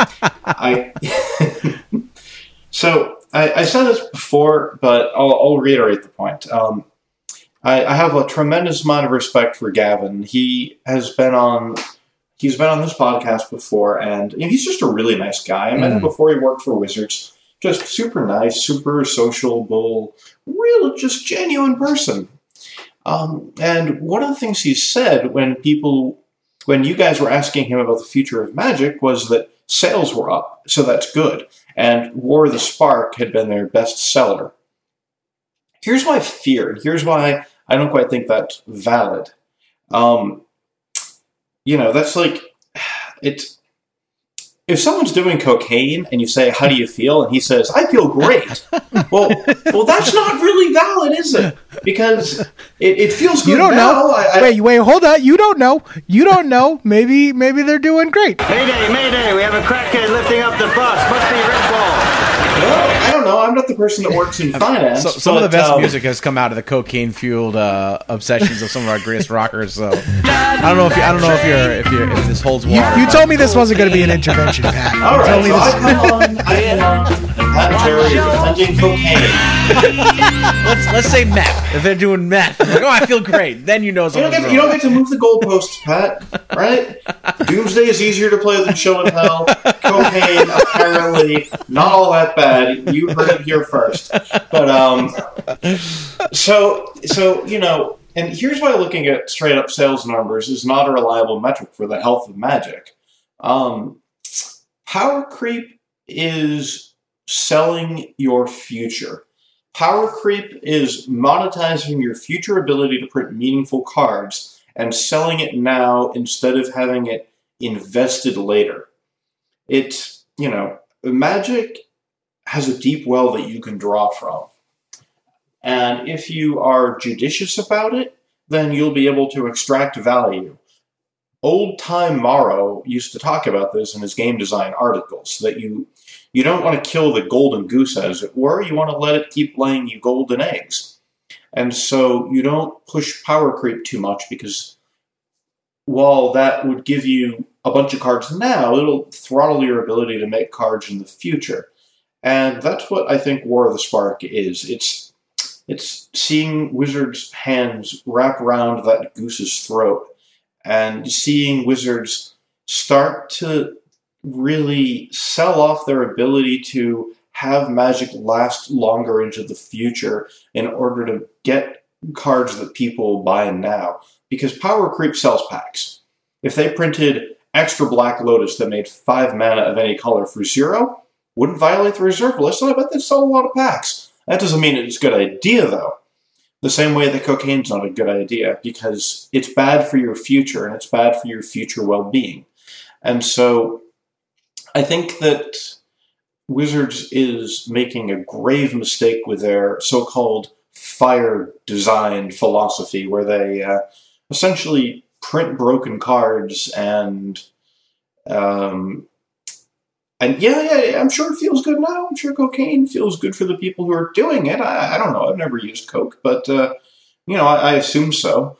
I so I, I said this before, but I'll, I'll reiterate the point. Um, I, I have a tremendous amount of respect for Gavin. He has been on he's been on this podcast before, and you know, he's just a really nice guy. I met him Mm. before he worked for Wizards. just super nice, super sociable, real, just genuine person. Um, and one of the things he said when people, when you guys were asking him about the future of Magic, was that sales were up, so that's good. And War of the Spark had been their best seller. Here's my fear. Here's why I don't quite think that's valid. Um, you know, that's like it's if someone's doing cocaine and you say, "How do you feel?" and he says, "I feel great," well, well, that's not really valid, is it? Because it, it feels good. You don't now. know. I, I, wait, wait, hold on. You don't know. You don't know. Maybe, maybe they're doing great. Mayday, mayday, we have a crackhead lifting up the bus. Must be Red Bull. Well, I don't know. I'm not the person that works in finance. So, some of the best um, music has come out of the cocaine fueled uh, obsessions of some of our greatest rockers. So I don't know if you, I don't know if you're if you're if this holds You, water. you but- told me this wasn't going to be an intervention, Pat. All You right, told me so I this- come on, I come Pat and attending cocaine. let's let's say meth. If they're doing meth, like, oh, I feel great. Then you know You don't, get, you don't get to move the goalposts, Pat. Right? Doomsday is easier to play than Show and Hell. Cocaine, apparently, not all that bad. You heard it here first. But um, so so you know, and here's why looking at straight up sales numbers is not a reliable metric for the health of Magic. Um, power creep is selling your future. Power creep is monetizing your future ability to print meaningful cards and selling it now instead of having it invested later. It's, you know, magic has a deep well that you can draw from. And if you are judicious about it, then you'll be able to extract value. Old Time Morrow used to talk about this in his game design articles that you you don't want to kill the golden goose, as it were. You want to let it keep laying you golden eggs. And so you don't push power creep too much because while that would give you a bunch of cards now, it'll throttle your ability to make cards in the future. And that's what I think War of the Spark is. It's it's seeing Wizards' hands wrap around that goose's throat and seeing Wizards start to really sell off their ability to have magic last longer into the future in order to get cards that people buy now. Because Power Creep sells packs. If they printed extra Black Lotus that made five mana of any color for zero, wouldn't violate the reserve list, and I bet they'd sell a lot of packs. That doesn't mean it's a good idea, though. The same way that cocaine's not a good idea, because it's bad for your future and it's bad for your future well being. And so I think that Wizards is making a grave mistake with their so called fire design philosophy, where they uh, essentially print broken cards and. Um, and yeah, yeah, yeah, I'm sure it feels good now. I'm sure cocaine feels good for the people who are doing it. I, I don't know. I've never used coke, but uh, you know, I, I assume so.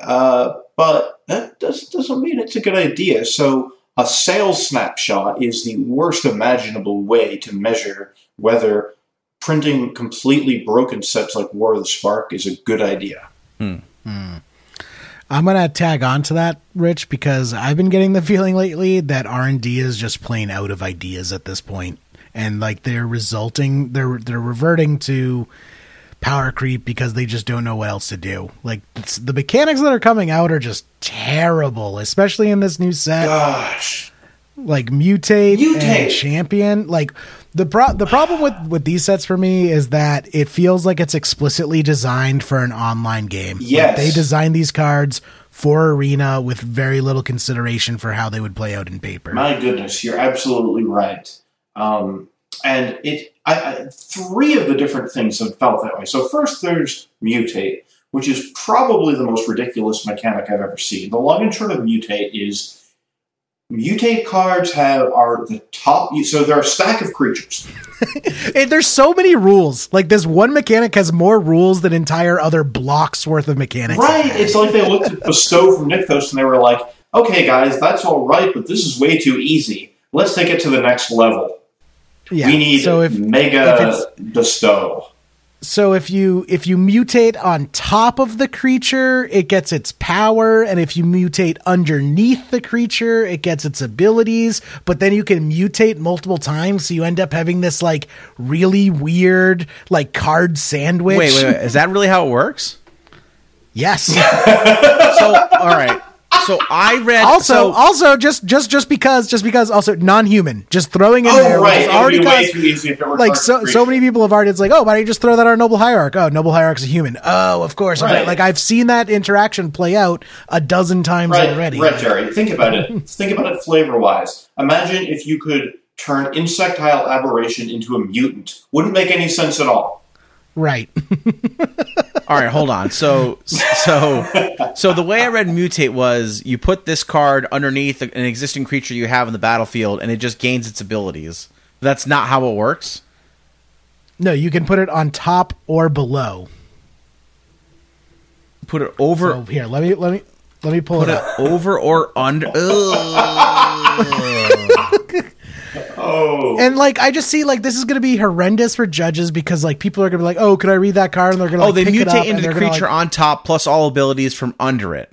Uh, but that does, doesn't mean it's a good idea. So a sales snapshot is the worst imaginable way to measure whether printing completely broken sets like War of the Spark is a good idea. I'm gonna tag on to that, Rich, because I've been getting the feeling lately that R and D is just plain out of ideas at this point, and like they're resulting, they're they're reverting to power creep because they just don't know what else to do. Like the mechanics that are coming out are just terrible, especially in this new set. Gosh. like mutate, Mutate. and champion like the pro- the problem with with these sets for me is that it feels like it's explicitly designed for an online game Like, Yes. they designed these cards for arena with very little consideration for how they would play out in paper My goodness, you're absolutely right. Um, and it, I, I, three of the different things have felt that way. So first, there's mutate, which is probably the most ridiculous mechanic I've ever seen. The long and short of mutate is mutate cards have are the top. So they're a stack of creatures. And there's so many rules like this one mechanic has more rules than entire other blocks worth of mechanics Right. It's like they looked at Bestow from Nykthos and they were like, okay, guys, that's all right, but this is way too easy. Let's take it to the next level. yeah we need so if mega if bestow. So if you if you mutate on top of the creature, it gets its power, and if you mutate underneath the creature, it gets its abilities. But then you can mutate multiple times, so you end up having this like really weird like card sandwich. Wait, wait, wait. Is that really how it works? Yes. So, all right. So I read. also, so, also just just just because just because also non-human, just throwing in oh, there Oh, which right. It would already caused too easy if it were like so so many people have already it's like oh why don't you just throw that on noble hierarch oh noble hierarch's a human oh of course Right. like i've seen that interaction play out a dozen times Right, already right, Jerry. Think about it. think about it flavor wise. Imagine if you could turn insectile aberration into a mutant. Wouldn't make any sense at all. Right all right, hold on. So, so, so the way I read mutate was you put this card underneath an existing creature you have in the battlefield, and it just gains its abilities. That's not how it works. no you can put it on top or below Put it over. so here let me let me let me pull Put it it up over or under. Ugh. Oh. and like i just see like this is gonna be horrendous for judges because like people are gonna be like oh could i read that card and they're gonna oh, like, they pick it up mutate into the they're gonna, creature like- on top plus all abilities from under it.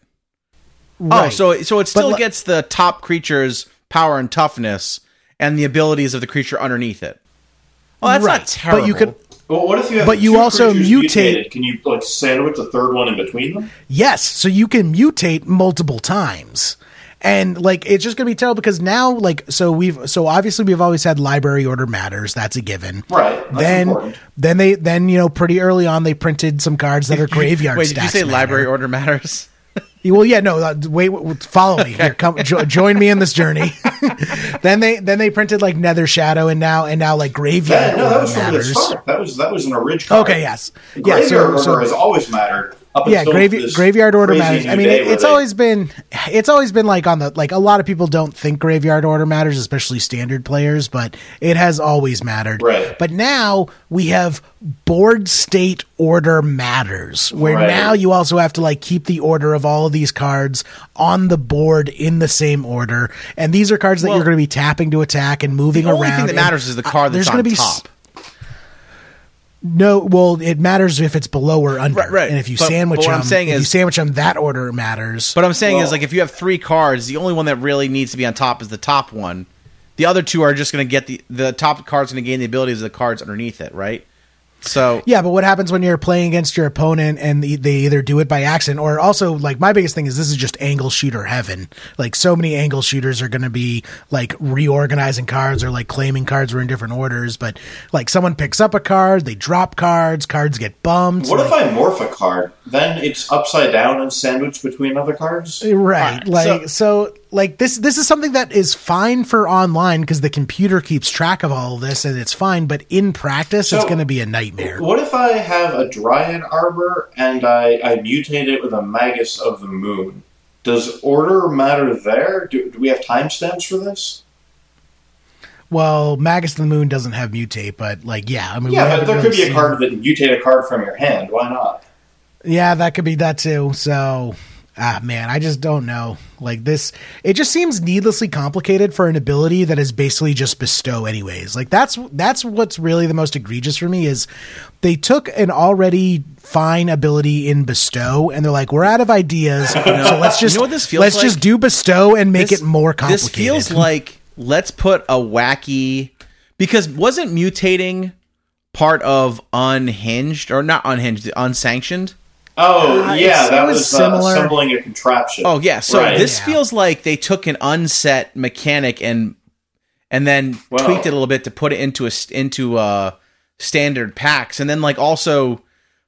Oh, so so it still li- gets the top creature's power and toughness and the abilities of the creature underneath it. Oh, that's Right. not terrible. But you could Well, what if you have But you also mutate- mutated? Can you like sandwich a third one in between them? Yes, so you can mutate multiple times. And like it's just gonna be terrible because now like so we've so obviously we've always had library order matters, that's a given. Right. That's then important. then they then you know pretty early on they printed some cards that are graveyard Wait, did you say matter. library order matters? Well, yeah, no. Uh, wait, wait, follow me here. Come, jo- join me in this journey. then they then they printed like Nether Shadow, and now and now like Graveyard Yeah, no, that Order was from the matters. start. That was that was an original. Okay, yes, yeah. So, order so has always mattered. Yeah, gravy, graveyard order matters. I mean, it, it's they- always been it's always been like on the like a lot of people don't think graveyard order matters, especially standard players, but it has always mattered. Right. But now we have board state order matters, where Right. now you also have to like keep the order of all of these cards on the board in the same order, and these are cards that Well, you're going to be tapping to attack and moving The only around. thing that and, matters is the uh, card that's there's on be s- top. No, well, it matters if it's below or under, Right, right. and if you But- sandwich but what them, I'm saying if you sandwich them, that order matters. But I'm saying is like if you have three cards, the only one that really needs to be on top is the top one. The other two are just going to get the the top card's going to gain the abilities of the cards underneath it, right? So Yeah, but what happens when you're playing against your opponent and they they either do it by accident or also like my biggest thing is this is just angle shooter heaven. Like so many angle shooters are going to be like reorganizing cards or like claiming cards were in different orders, but like someone picks up a card, they drop cards, cards get bumped. What like- if I morph a card? Then it's upside down and sandwiched between other cards. Right. Alright, Like so, like this this is something that is fine for online because the computer keeps track of all of this and it's fine, but in practice it's going to be a nightmare. What if I have a Dryad Arbor and I, I mutate it with a Magus of the Moon? Does order matter there? Do, do we have timestamps for this? Well, Magus of the Moon doesn't have mutate, but like yeah, I mean we Yeah, but there really could be a card that mutate a card from your hand. Why not? Yeah, that could be that too. So, ah, man, I just don't know. Like this, it just seems needlessly complicated for an ability that is basically just bestow, anyways. Like that's that's what's really the most egregious for me is they took an already fine ability in bestow and they're like, we're out of ideas, so let's just You know what this feels let's like? just do bestow and make this- it more complicated. This feels like let's put a wacky because wasn't mutating part of unhinged or not unhinged, unsanctioned? Oh, Uh, yeah, that it was was, uh, similar. assembling a contraption. Oh yeah, so Right. this Yeah. feels like they took an unset mechanic and and then Well- tweaked it a little bit to put it into a into uh standard packs, and then like also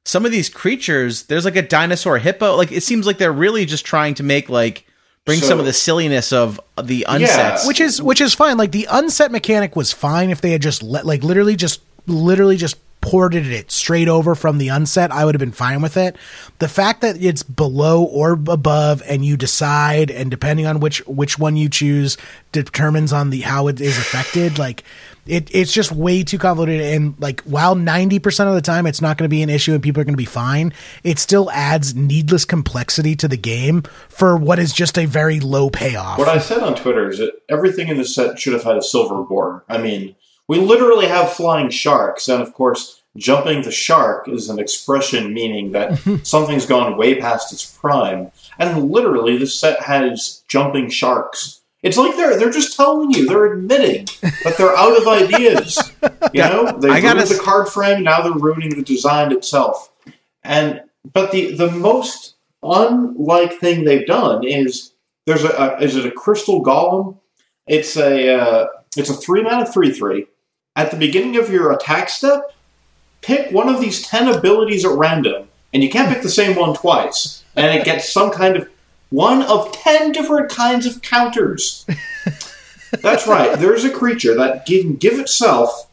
some of these creatures, there's like a dinosaur hippo. Like it seems like they're really just trying to make like bring So- some of the silliness of the unsets. which is which is fine. Like the unset mechanic was fine if they had just let like literally just literally just ported it straight over from the unset. I would have been fine with it. The fact that it's below or above, and you decide, and depending on which which one you choose, determines on the how it is affected. Like it, it's just way too convoluted. And like while ninety percent of the time it's not going to be an issue and people are going to be fine, it still adds needless complexity to the game for what is just a very low payoff. What I said on Twitter is that everything in the set should have had a silver border. I mean, we literally have flying sharks, and of course, jumping the shark is an expression meaning that something's gone way past its prime. And literally, this set has jumping sharks. It's like they're they're just telling you, they're admitting that they're out of ideas. You know, they I gotta ruined the card frame. Now they're ruining the design itself. And but the the most unlike thing they've done is there's a, a is it a crystal golem? It's a uh, it's a three mana three three. At the beginning of your attack step, pick one of these ten abilities at random, and you can't pick the same one twice, and it gets some kind of one of ten different kinds of counters. That's right. There's a creature that can give itself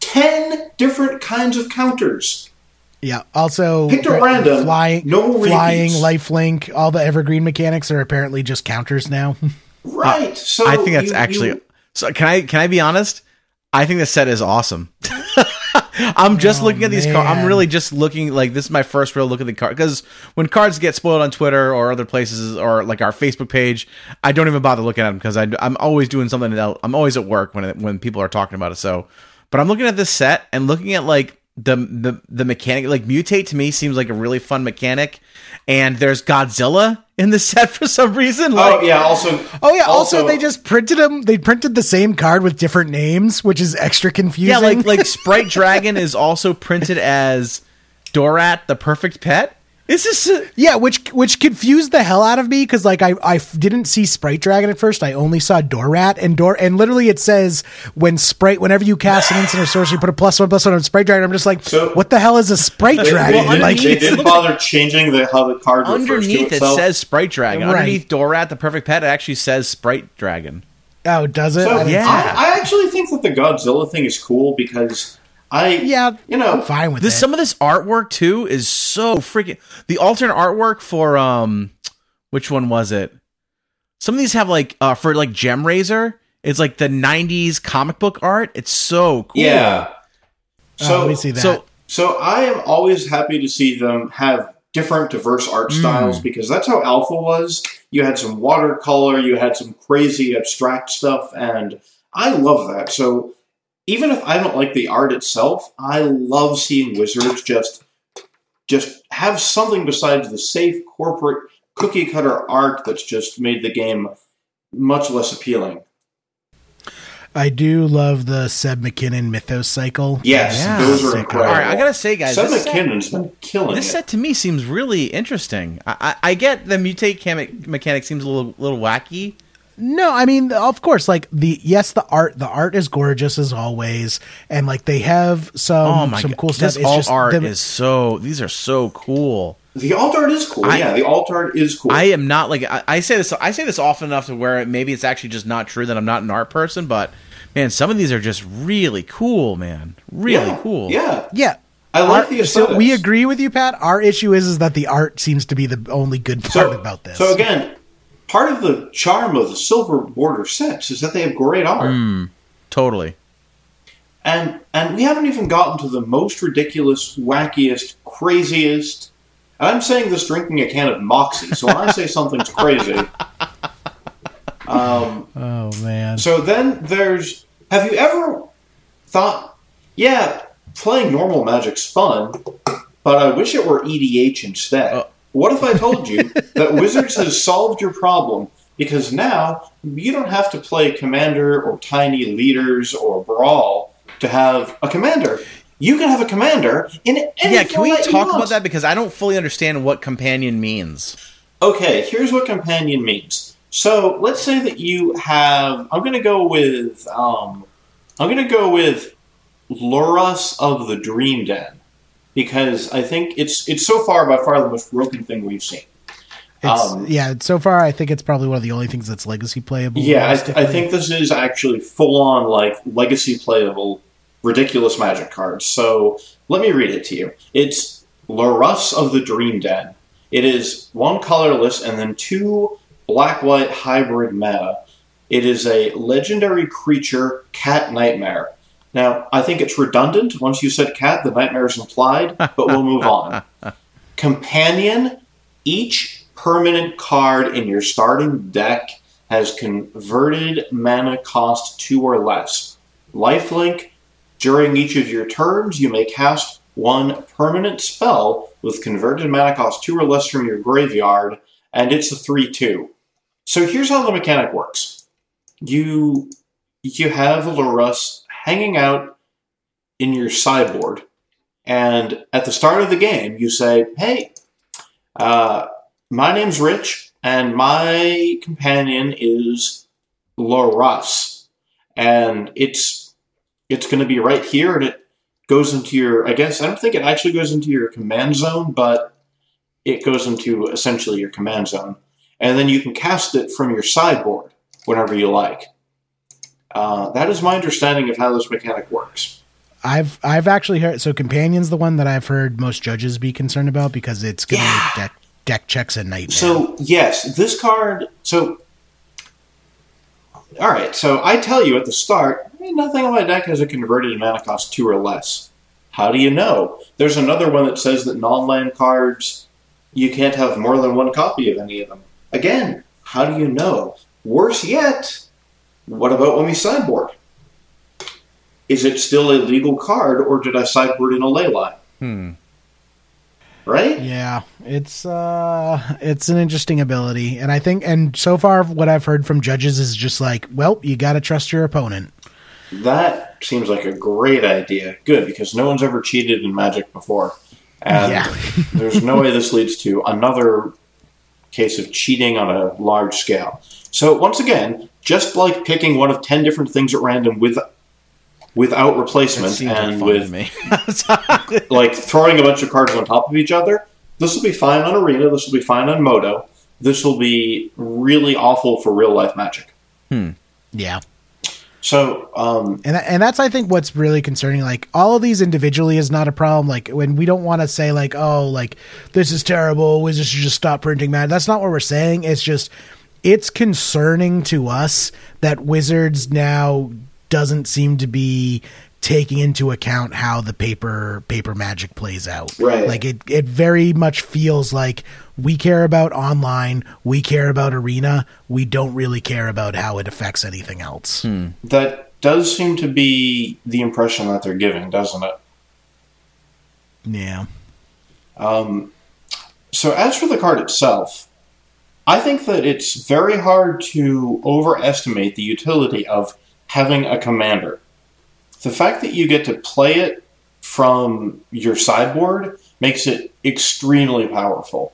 ten different kinds of counters. Yeah. Also, Picked at random, flying, no flying, repeats. lifelink, all the evergreen mechanics are apparently just counters now. Right. so I think that's you- actually. you- so can I can I be honest? I think the set is awesome. I'm just Oh, looking at these cards. I'm really just looking like this is my first real look at the card because when cards get spoiled on Twitter or other places or like our Facebook page, I don't even bother looking at them because I'm always doing something else. I'm always at work when it, when people are talking about it. So, but I'm looking at this set and looking at like the the the mechanic. Like mutate to me seems like a really fun mechanic, and there's Godzilla in the set for some reason. Oh, like, Oh yeah. Also. Oh yeah. Also, they just printed them. They printed the same card with different names, which is extra confusing. Yeah, like like Sprite Dragon is also printed as Dorat, the perfect pet. Is this? A, yeah, which which confused the hell out of me because like I I didn't see Sprite Dragon at first. I only saw Dorat and Dor and literally it says when Sprite whenever you cast an instant or sorcery, you put a plus one plus one on Sprite Dragon. I'm just like, So- what the hell is a Sprite They, they Dragon? didn't, like, they didn't bother changing the how the card refers to underneath it says Sprite Dragon. Right. Underneath Dorat, the perfect pet, it actually says Sprite Dragon. oh, does it? So, I didn't- Yeah. I, I actually think that the Godzilla thing is cool because I yeah, you know I'm fine with This it. some of this artwork too is so freaking. The alternate artwork for um, which one was it? Some of these have like uh for like Gemrazer. It's like the '90s comic book art. It's so cool. yeah. Oh, So let me see that. So So I am always happy to see them have different, diverse art styles because that's how Alpha was. You had some watercolor, you had some crazy abstract stuff, and I love that. So even if I don't like the art itself, I love seeing Wizards just just have something besides the safe corporate cookie cutter art that's just made the game much less appealing. I do love the Seb McKinnon Mythos cycle. Yes, Yeah. those are Sick. incredible. all right, I gotta say, guys, Seb this set- McKinnon's been killing This it. set to me seems really interesting. I, I, I get the mutate mechanic seems a little little wacky. No, I mean, of course, like the yes, the art, the art is gorgeous as always, and like they have some Oh my some god, cool stuff. this alt art the- is so. These are so cool. The alt art is cool. I- yeah, the alt art is cool. I am not like I, I say this. I say this often enough to where maybe it's actually just not true that I'm not an art person. But man, some of these are just really cool, man. Really yeah, cool. Yeah, yeah. I like Art- the so we agree with you, Pat. Our issue is is that the art seems to be the only good part So, about this. so again, part of the charm of the silver border sets is that they have great art, Hmm. Totally. and and we haven't even gotten to the most ridiculous, wackiest, craziest. And I'm saying this drinking a can of Moxie, so when I say something's crazy. Um, oh man, So then there's. Have you ever thought, yeah, playing normal magic's fun, but I wish it were EDH instead? Uh. What if I told you that Wizards has solved your problem because now you don't have to play Commander or Tiny Leaders or Brawl to have a Commander? You can have a Commander in any Yeah, can we talk about that because I don't fully understand what companion means. Okay, here's what companion means. So let's say that you have. I'm going to go with. Um, I'm going to go with Lurrus of the Dream Den because I think it's it's so far by far the most broken thing we've seen. it's, um, yeah. So far, I think it's probably one of the only things that's legacy playable. Yeah, I, I think this is actually full on like legacy playable, ridiculous magic cards. So let me read it to you. It's Lurrus of the Dream Den. It is one colorless and then two black white hybrid meta. It is a legendary creature, Cat Nightmare. Now, I think it's redundant. Once you said cat, the nightmare is implied, but we'll move on. Companion, each permanent card in your starting deck has converted mana cost two or less. Lifelink, During each of your turns, you may cast one permanent spell with converted mana cost two or less from your graveyard, and it's a 3 2. So here's how the mechanic works you, you have Lurrus hanging out in your sideboard, and at the start of the game, you say, Hey, uh, my name's Rich, and my companion is Lurrus. And it's it's going to be right here, and it goes into your. I guess I don't think it actually goes into your command zone, but it goes into essentially your command zone, and then you can cast it from your sideboard whenever you like. Uh, that is my understanding of how this mechanic works. I've I've actually heard so companion's the one that I've heard most judges be concerned about because it's going to Yeah. make deck deck checks a nightmare. So yes, this card. So all right. So I tell you at the start, nothing on my deck has a converted mana cost two or less. How do you know? There's another one that says that non-land cards you can't have more than one copy of any of them. Again, how do you know? Worse yet, what about when we sideboard? Is it still a legal card, or did I sideboard in a ley line? Hmm. Right? Yeah, it's uh it's an interesting ability and I think and so far what I've heard from judges is just like, well, you got to trust your opponent. That seems like a great idea. Good, because no one's ever cheated in Magic before. And Yeah. there's no way this leads to another case of cheating on a large scale. So once again, just like picking one of ten different things at random with without replacement and with me. like throwing a bunch of cards on top of each other, this will be fine on Arena, this will be fine on Moto. This will be really awful for real life magic. Yeah. So, um, And and that's I think what's really concerning. Like all of these individually is not a problem. Like when we don't want to say like, oh, like this is terrible. Wizards should just stop printing mad. That's not what we're saying. It's just it's concerning to us that Wizards now doesn't seem to be taking into account how the paper paper magic plays out. Right. Like it it very much feels like we care about online, we care about arena, we don't really care about how it affects anything else. that does seem to be the impression that they're giving, doesn't it? Yeah. Um, so as for the card itself, I think that it's very hard to overestimate the utility of having a commander. The fact that you get to play it from your sideboard makes it extremely powerful.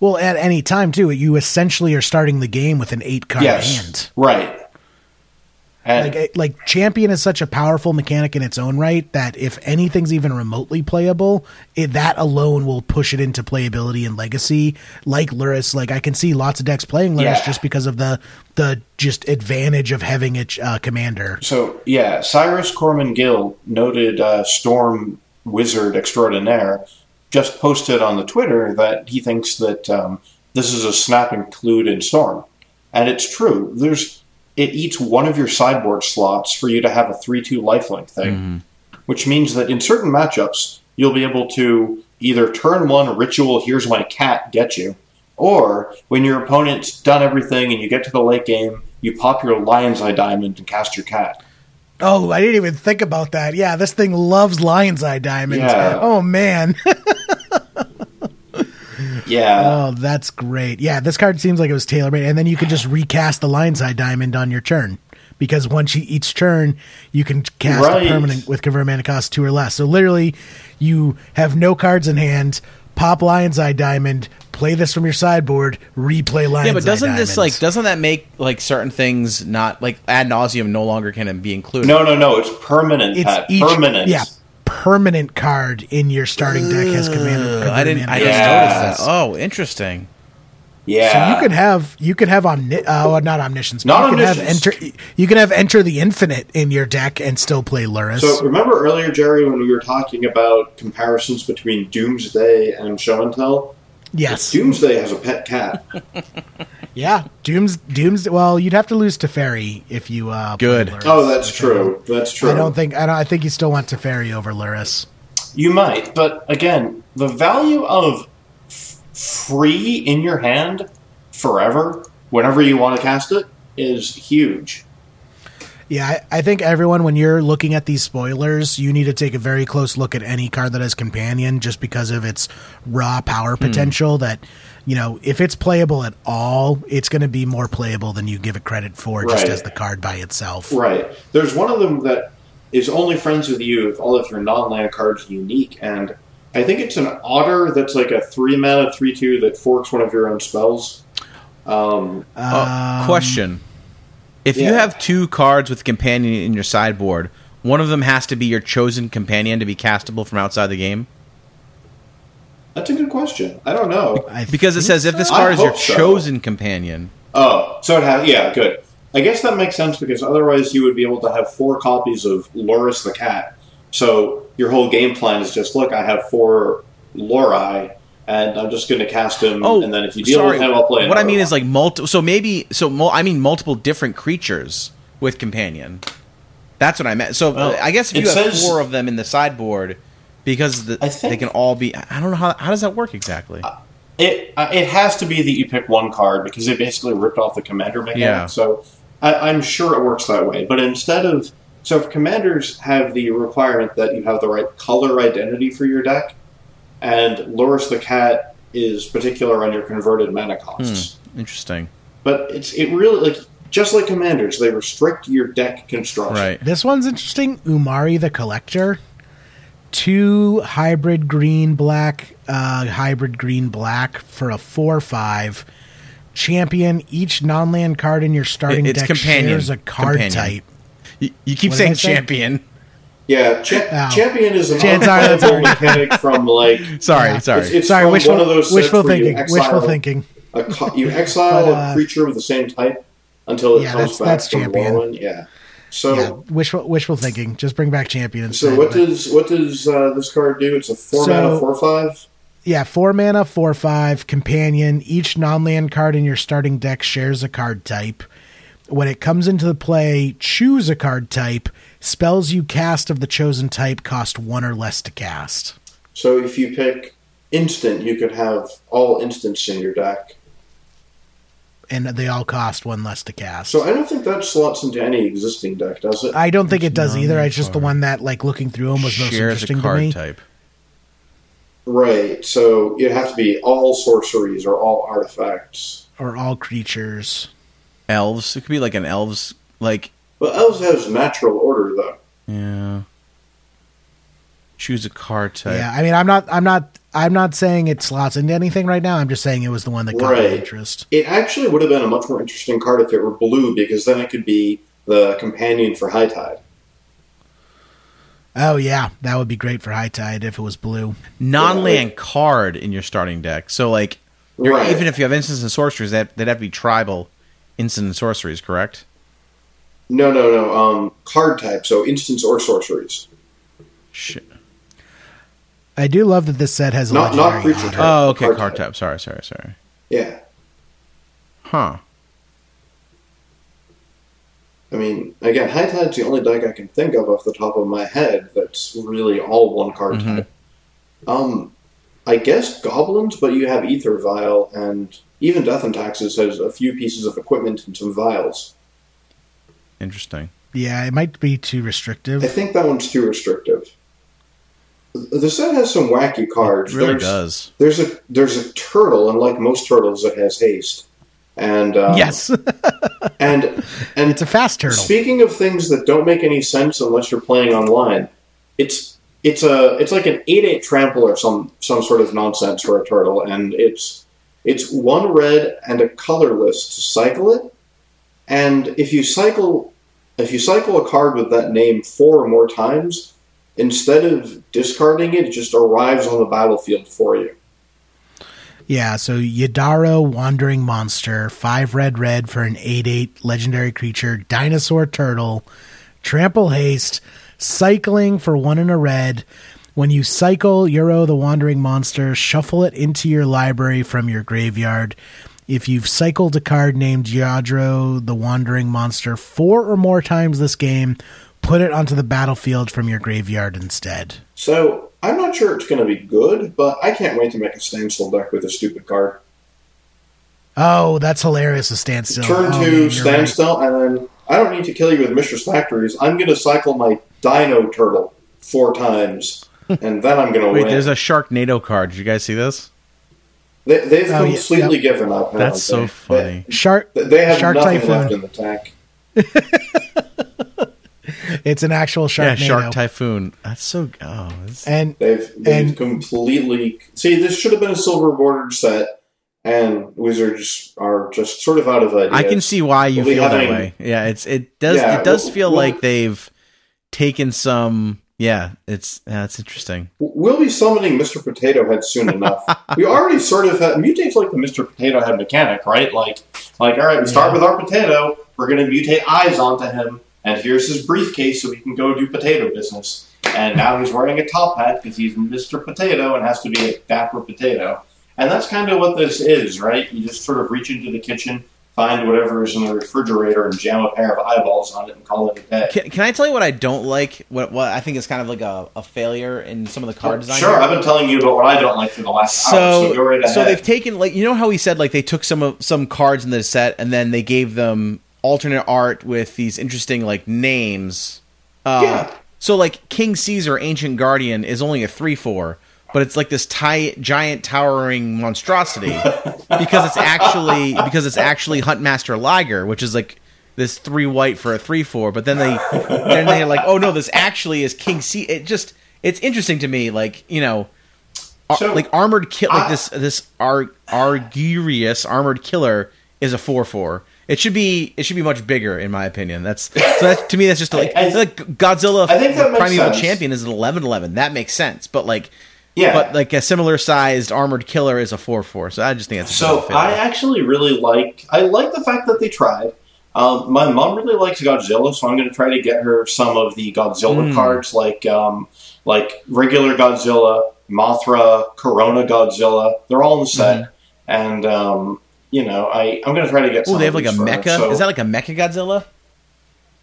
Well, at any time too, you essentially are starting the game with an eight card hand. right. And Like, like champion is such a powerful mechanic in its own right that if anything's even remotely playable, it, that alone will push it into playability and legacy. Like Lurrus, like I can see lots of decks playing Lurrus Yeah. just because of the the just advantage of having a uh, commander. So yeah, Cyrus Corman Gill, noted uh, Storm wizard extraordinaire, just posted on the Twitter that he thinks that um, this is a snap include in Storm, and it's true. There's it eats one of your sideboard slots for you to have a three-two lifelink thing, mm-hmm. which means that in certain matchups you'll be able to either turn one ritual here's my cat get you, or when your opponent's done everything and you get to the late game, you pop your Lion's Eye Diamond and cast your cat. Oh, I didn't even think about that. Yeah, this thing loves Lion's Eye diamonds. Yeah. Oh man. Yeah. Oh, that's great. Yeah, this card seems like it was tailor made, and then you could just recast the Lion's Eye Diamond on your turn because once you, each turn you can cast Right. a permanent with convert mana cost two or less. So literally, you have no cards in hand. Pop Lion's Eye Diamond. Play this from your sideboard. Replay Lion's Eye. yeah, but doesn't this like doesn't that make like certain things not like ad nauseam no longer can be included? no, no, no. It's permanent. it's each permanent. yeah permanent card in your starting deck has command. I didn't. I just mana Yes. noticed that. Oh, interesting. Yeah. So you could have you could have omni- uh, not omniscience, Not you can have omniscience. enter you can have enter the infinite in your deck and still play Lurrus. So remember earlier, Jerry, when we were talking about comparisons between Doomsday and Show and Tell? yes, Doomsday has a pet cat. yeah, Dooms Dooms. Well, you'd have to lose to Teferi if you uh, Good. Lurrus, Oh, that's which I don't- true. That's true. I don't think I don't. I think you still want to Teferi over Lurrus. You might, but again, the value of f- free in your hand forever, whenever you want to cast it, is huge. Yeah, I, I think everyone, when you're looking at these spoilers, you need to take a very close look at any card that has companion, just because of its raw power potential. That you know, if it's playable at all, it's going to be more playable than you give it credit for, just Right. as the card by itself. Right. There's one of them that is only friends with you if all of your non-land cards are unique, and I think it's an otter that's like a three mana three two that forks one of your own spells. Um, Uh, question: If you have two cards with companion in your sideboard, one of them has to be your chosen companion to be castable from outside the game. That's a good question. I don't know. I Because it think says if this I card is your so. chosen companion. Oh, so it has yeah, good. I guess that makes sense because otherwise you would be able to have four copies of Lurrus the cat. So your whole game plan is just look, I have four Lori, and I'm just going to cast him, Oh, and then if you deal sorry. with him, I'll play. What I mean one. is like multiple. So maybe so. Mul- I mean multiple different creatures with companion. That's what I meant. So Well, I guess if it you have says- four of them in the sideboard, because the, I think- they can all be. I don't know how how does that work exactly. It uh, it has to be that you pick one card because they basically ripped off the commander mechanic. Yeah. So I, I'm sure it works that way. But instead of so if commanders have the requirement that you have the right color identity for your deck, and Lurrus the cat is particular on your converted mana costs. Interesting. But it's it really like just like commanders, they restrict your deck construction. Right. This one's interesting. Umori the Collector. Two hybrid green black, uh, hybrid green black for a 4 5. Champion. Each non land card in your starting It- it's deck companion. shares a card Companion. type. You, you keep What saying I say? champion. Yeah, cha- Ow. champion is an Chances are mechanic from like Sorry, Yeah. sorry. It's, it's Sorry, from wishful, one of those sets wishful where you thinking. exile- Wishful thinking. A you exile But, uh, a creature of the same type until it Yeah, comes that's- back that's from champion. Morrowind. Yeah. So yeah, wishful, wishful thinking. Just bring back champion instead. so what but- does what does uh, this card do? It's a four So- mana four five. Yeah, four mana, four five, companion. Each non land card in your starting deck shares a card type. When it comes into the play, choose a card type. Spells you cast of the chosen type cost one or less to cast. So if you pick instant, you could have all instants in your deck. And they all cost one less to cast. So I don't think that slots into any existing deck, does it? I don't think it does either. It's just the one that, like, looking through them was most Shares a interesting to card me. type. right. So it'd have to be all sorceries or all artifacts. Or all creatures. Elves. It could be like an elves. Like Well, elves has natural order though. yeah. Choose a card type. Yeah, I mean, I'm not, I'm not, I'm not saying it slots into anything right now. I'm just saying it was the one that got my Right. interest. It actually would have been a much more interesting card if it were blue, because then it could be the companion for High Tide. Oh yeah, that would be great for High Tide if it was blue. non-land card in your starting deck. So like, you're, Right. even if you have instants and sorceries, that they'd have to be tribal instant and sorceries, correct? No, no, no. Um, card type, so instants or sorceries. Shit. I do love that this set has a Not- not creature type. Oh, okay, Card card type. type. Sorry, sorry, sorry. Yeah. Huh. I mean, again, High Tide's the only deck I can think of off the top of my head that's really all one card Mhm. type. Um, I guess goblins, but you have Ether Vial, and even Death and Taxes has a few pieces of equipment and some vials. Interesting. Yeah, it might be too restrictive. I think that one's too restrictive. The set has some wacky cards. It really there's, does. There's a there's a turtle, and like most turtles, it has haste. And um, yes, and and it's a fast turtle. Speaking of things that don't make any sense unless you're playing online, it's it's a it's like an eight eight trample or some some sort of nonsense for a turtle, and it's it's one red and a colorless to cycle it, and if you cycle if you cycle a card with that name four or more times, instead of discarding it, it just arrives on the battlefield for you. Yeah, so Yidaro Wandering Monster, five red red for an eight eight legendary creature, dinosaur turtle, trample haste, cycling for one in a red. When you cycle Yidaro the Wandering Monster, shuffle it into your library from your graveyard. If you've cycled a card named Yidaro the Wandering Monster four or more times this game, put it onto the battlefield from your graveyard instead. So I'm not sure it's going to be good, but I can't wait to make a standstill deck with a stupid card. Oh, that's hilarious! A standstill. turn Oh, to man, you're right. standstill, and then I don't need to kill you with Mishra's Factories. I'm going to cycle my Dino Turtle four times, and then I'm going to Wait, win. there's a Sharknado card. Did you guys see this? they, they've Oh, completely yep. given up. That's haven't so they? funny. Shark They, they have Shark nothing Typhoon. left in the tank. It's an actual Yeah, shark. Shark Typhoon. That's so. Oh, it's- And They've, they've And- completely see. This should have been a silver bordered set, and Wizards are just sort of out of ideas. I can see why you We'll be feel that way. Yeah, it's it does Yeah, it does we'll- feel we'll- like they've taken some. Yeah, it's yeah, interesting. We'll be summoning Mr. Potato Head soon enough. we already sort of had mutates like the Mr. Potato Head mechanic, right? Like, like all right, we start with our potato. We're going to mutate eyes onto him, and here's his briefcase so he can go do potato business. And now he's wearing a top hat because he's Mr. Potato and has to be a dapper potato. And that's kind of what this is, right? You just sort of reach into the kitchen, find whatever is in the refrigerator, and jam a pair of eyeballs on it and call it a day. Can, can I tell you what I don't like? What what I think is kind of like a, a failure in some of the card design. Sure, here? I've been telling you about what I don't like for the last hour, so so go right ahead. so they've taken like you know how he said like they took some of some cards in the set and then they gave them alternate art with these interesting like names. Uh, Yeah. So like King Caesar, Ancient Guardian is only a three four, but it's like this ti- giant towering monstrosity because it's actually because it's actually Huntmaster Liger, which is like this three white for a three four. But then they then they're like, oh no, this actually is King C. It just it's interesting to me, like you know. Ar- like armored kill like I- this this Ar- Anguirus armored killer is a four four. It should be it should be much bigger in my opinion. That's so that's to me that's just like, I- I- like Godzilla I think that Primeval sense. Champion is an eleven eleven. That makes sense. But like Yeah. but like a similar sized armored killer is a four four. So I just think that's a So bit of a failure. I actually really like I like the fact that they tried. Um, my mom really likes Godzilla, so I'm going to try to get her some of the Godzilla Hmm. cards, like um, like regular Godzilla, Mothra, Corona Godzilla. They're all in the set, and um, you know I I'm going to try to get. Oh, they have like a mecha. So- Is that like a mecha Godzilla?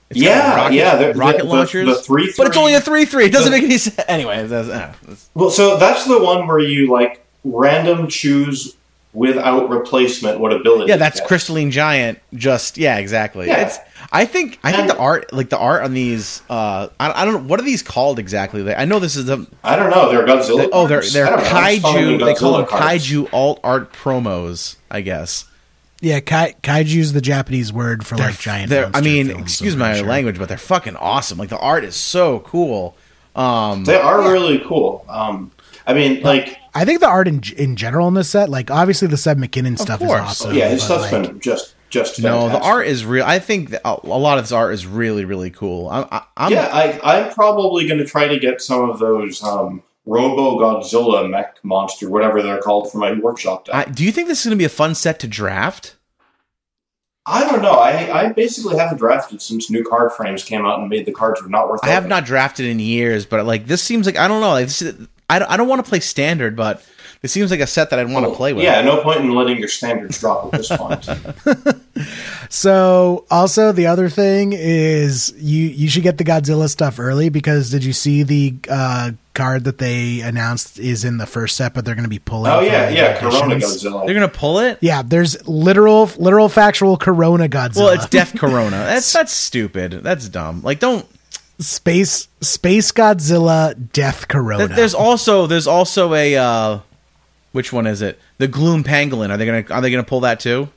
It's Yeah, rocket, yeah, they're- rocket the- the- launchers. the three- but it's only a three three. It doesn't the- make any sense. Anyway, that's, uh, that's- Well, so that's the one where you like random choose without replacement what ability. yeah, that's. Crystalline Giant. Just yeah, exactly. Yeah. It's. I think. I think the art, like the art on these. Uh, I, I don't know what are these called exactly. Like, I know this is a. I don't know. They're Godzilla. They, oh, they're they're I don't know, I'm just calling kaiju. They call them cards. kaiju alt art promos. I guess. yeah, kai, kaiju's the Japanese word for like giant. I mean, films, excuse I'm my sure. language, but they're fucking awesome. Like the art is so cool. Um, They are really cool. Um, I mean, like, I think the art in in general in this set, like obviously the Seb McKinnon stuff is awesome. yeah, his but, stuff's like, been just just no, the art is real. I think a lot of this art is really, really cool. I'm, I, I'm, yeah, I, I'm probably going to try to get some of those um, Robo Godzilla mech monster, whatever they're called, for my workshop deck. I, do you think this is going to be a fun set to draft? I don't know. I, I basically haven't drafted since new card frames came out and made the cards were not worth. I have not drafted in years, but like this seems like I don't know. Like this is, I don't, I don't want to play standard, but this seems like a set that I'd want to play with. Yeah, no point in letting your standards drop at this point. So also the other thing is you you should get the Godzilla stuff early because did you see the uh, card that they announced is in the first set, but they're going to be pulling. oh yeah, yeah, Corona editions? they're gonna pull it. Yeah, there's literal literal factual Corona Godzilla. Well, it's Death Corona. That's that's stupid. That's dumb. Like don't. space space Godzilla Death Corona. There's also there's also a uh, which one is it? The Gloom Pangolin. Are they gonna are they gonna pull that too?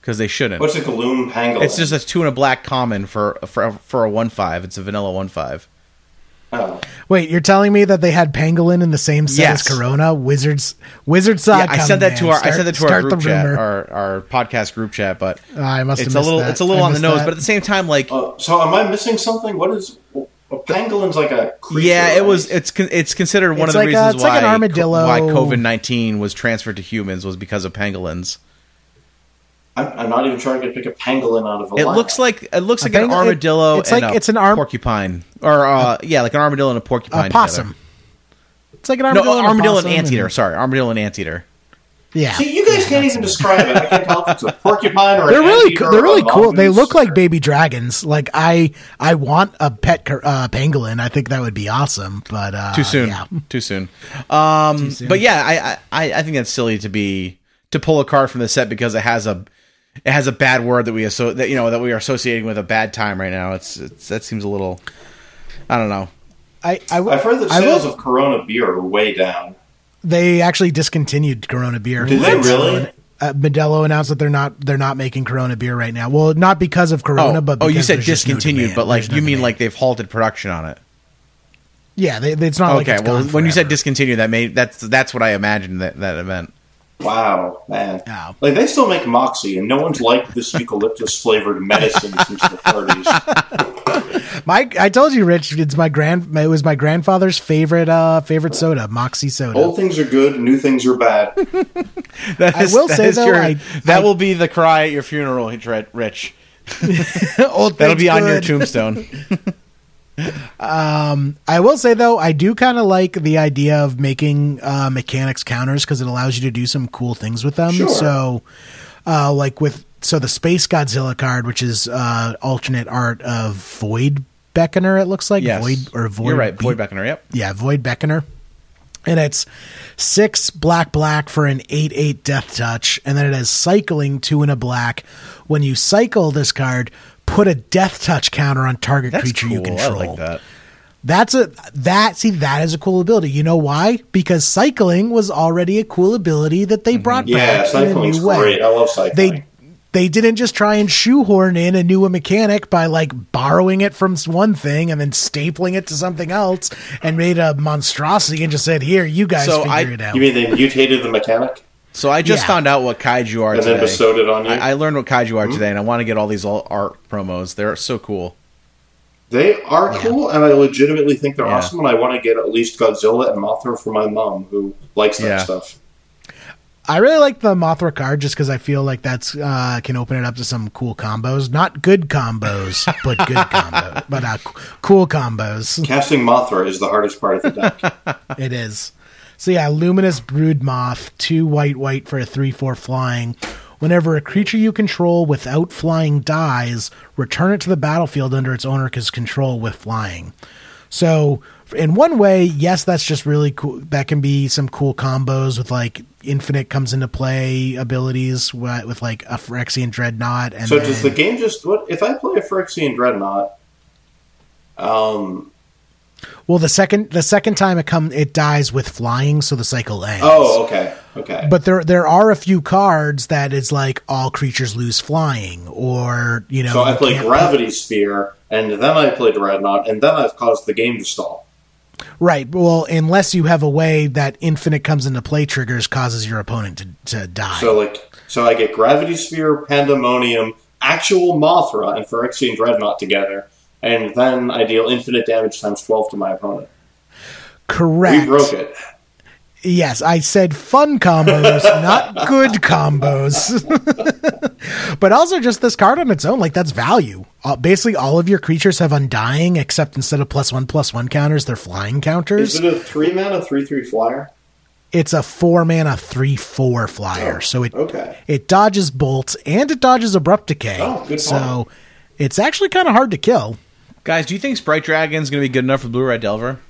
Because they shouldn't. What's a Gloom Pangolin? It's just a two and a black common for for for a one five. It's a vanilla one five. Oh. Wait, you're telling me that they had Pangolin in the same set Yes. as Corona? Wizards Wizards saw Yeah, I coming, sent that man. to our I Start- sent that to our group chat, our our podcast group chat. But Oh, I must have it's a little that. it's a little I on the nose, that. but at the same time, like Uh, so am I missing something? What is a pangolin's like a creature? yeah, it was it's con- it's considered one It's of the like a- reasons it's like why an armadillo. why COVID nineteen was transferred to humans was because of pangolins. I'm, I'm not even trying to pick a pangolin out of a It lineup. looks like it looks A like an pangolin- it- armadillo. it's and like- a it's an arm- porcupine, or uh, yeah, like an armadillo and a porcupine. a possum. together. It's like an No, armadillo. and a armadillo and possum anteater. Sorry, armadillo and anteater. Yeah, See, you guys can't even describe it. I can't tell if it's a porcupine or they're an really co- they're really a cool. They mongoose look like baby dragons. Like I I want a pet uh, pangolin. I think that would be awesome. But uh, Too soon. Yeah. Too soon. Um, soon. But yeah, I, I I think that's silly to be to pull a card from the set because it has a it has a bad word that we asso- that you know that we are associating with a bad time right now. It's, it's that seems a little. I don't know. I, I I've heard that I will- sales of Corona beer are way down. They actually discontinued Corona beer. Did they really? Uh, Modelo announced that they're not they're not making Corona beer right now. Well, not because of Corona, Oh, but oh, you said just no discontinued, but like no you mean demand. like they've halted production on it. yeah, they, it's not like okay, it's well, when you said discontinued, that made that's that's what I imagined that that meant. Wow, man. Yeah. Like they still make Moxie, and no one's liked this eucalyptus flavored medicine since the 30s. My, I told you, Rich. It's my grand. It was my grandfather's favorite uh favorite soda, Moxie soda. Old things are good, new things are bad. That I will that say, is though, your- I- that I- will be the cry at your funeral, Rich. Old That'll things be on your good. Tombstone. I will say though, I do kind of like the idea of making uh, mechanics counters because it allows you to do some cool things with them. Sure. So, uh, like with so the Space Godzilla card, which is uh, alternate art of Void Beckoner, it looks like yes, Void or Void. You're right, Be- Void Beckoner. Yep. yeah, Void Beckoner. And it's six black black for an eight eight death touch, and then it has cycling two and a black. When you cycle this card, put a death touch counter on target That's creature you cool. control. I like that. That's a that see that is a cool ability. You know why? Because cycling was already a cool ability that they mm-hmm. brought Yeah, back in a new way. great. I love cycling. They they didn't just try and shoehorn in a new mechanic by like borrowing it from one thing and then stapling it to something else and made a monstrosity and just said, "Here, you guys So figure I- it out." you mean they mutated the mechanic So I just Yeah. found out what kaiju are and then today. bestowed it on you? I, I learned what kaiju are today, and I want to get all these all art promos. They're so cool. they are cool, and I legitimately think they're Yeah. awesome, and I want to get at least Godzilla and Mothra for my mom, who likes that Yeah. stuff. I really like the Mothra card just because I feel like that's uh, can open it up to some cool combos. Not good combos, but good combos. But uh, c- cool combos. Casting Mothra is the hardest part of the deck. It is. So yeah, Luminous Brood Moth, two white white for a three four flying. Whenever a creature you control without flying dies, return it to the battlefield under its owner's control with flying. So in one way, yes, that's just really cool. That can be some cool combos with like infinite comes into play abilities with, with like a Phyrexian Dreadnought. And so then, does the game just what if I play a Phyrexian Dreadnought? Um. Well, the second the second time it come it dies with flying, so the cycle ends. Oh, okay, okay. But there there are a few cards that is like all creatures lose flying, or you know. so I play Gravity Sphere, and then I play Dreadnought, and then I've caused the game to stall. Right. Well, unless you have a way that infinite comes into play triggers causes your opponent to, to die. So like, so I get Gravity Sphere, Pandemonium, actual Mothra, and Phyrexian Dreadnought together, and then I deal infinite damage times twelve to my opponent. Correct. We broke it. Yes, I said fun combos, not good combos. but also just this card on its own, like that's value. Uh, basically, all of your creatures have undying, except instead of plus one plus one counters, they're flying counters. Is it a three mana three three flyer? it's a four mana three four flyer, Oh, so it okay. it dodges bolts and it dodges abrupt decay. Oh, good so point. it's actually kind of hard to kill. Guys, do you think Sprite Dragon's going to be good enough for Blue Red Delver?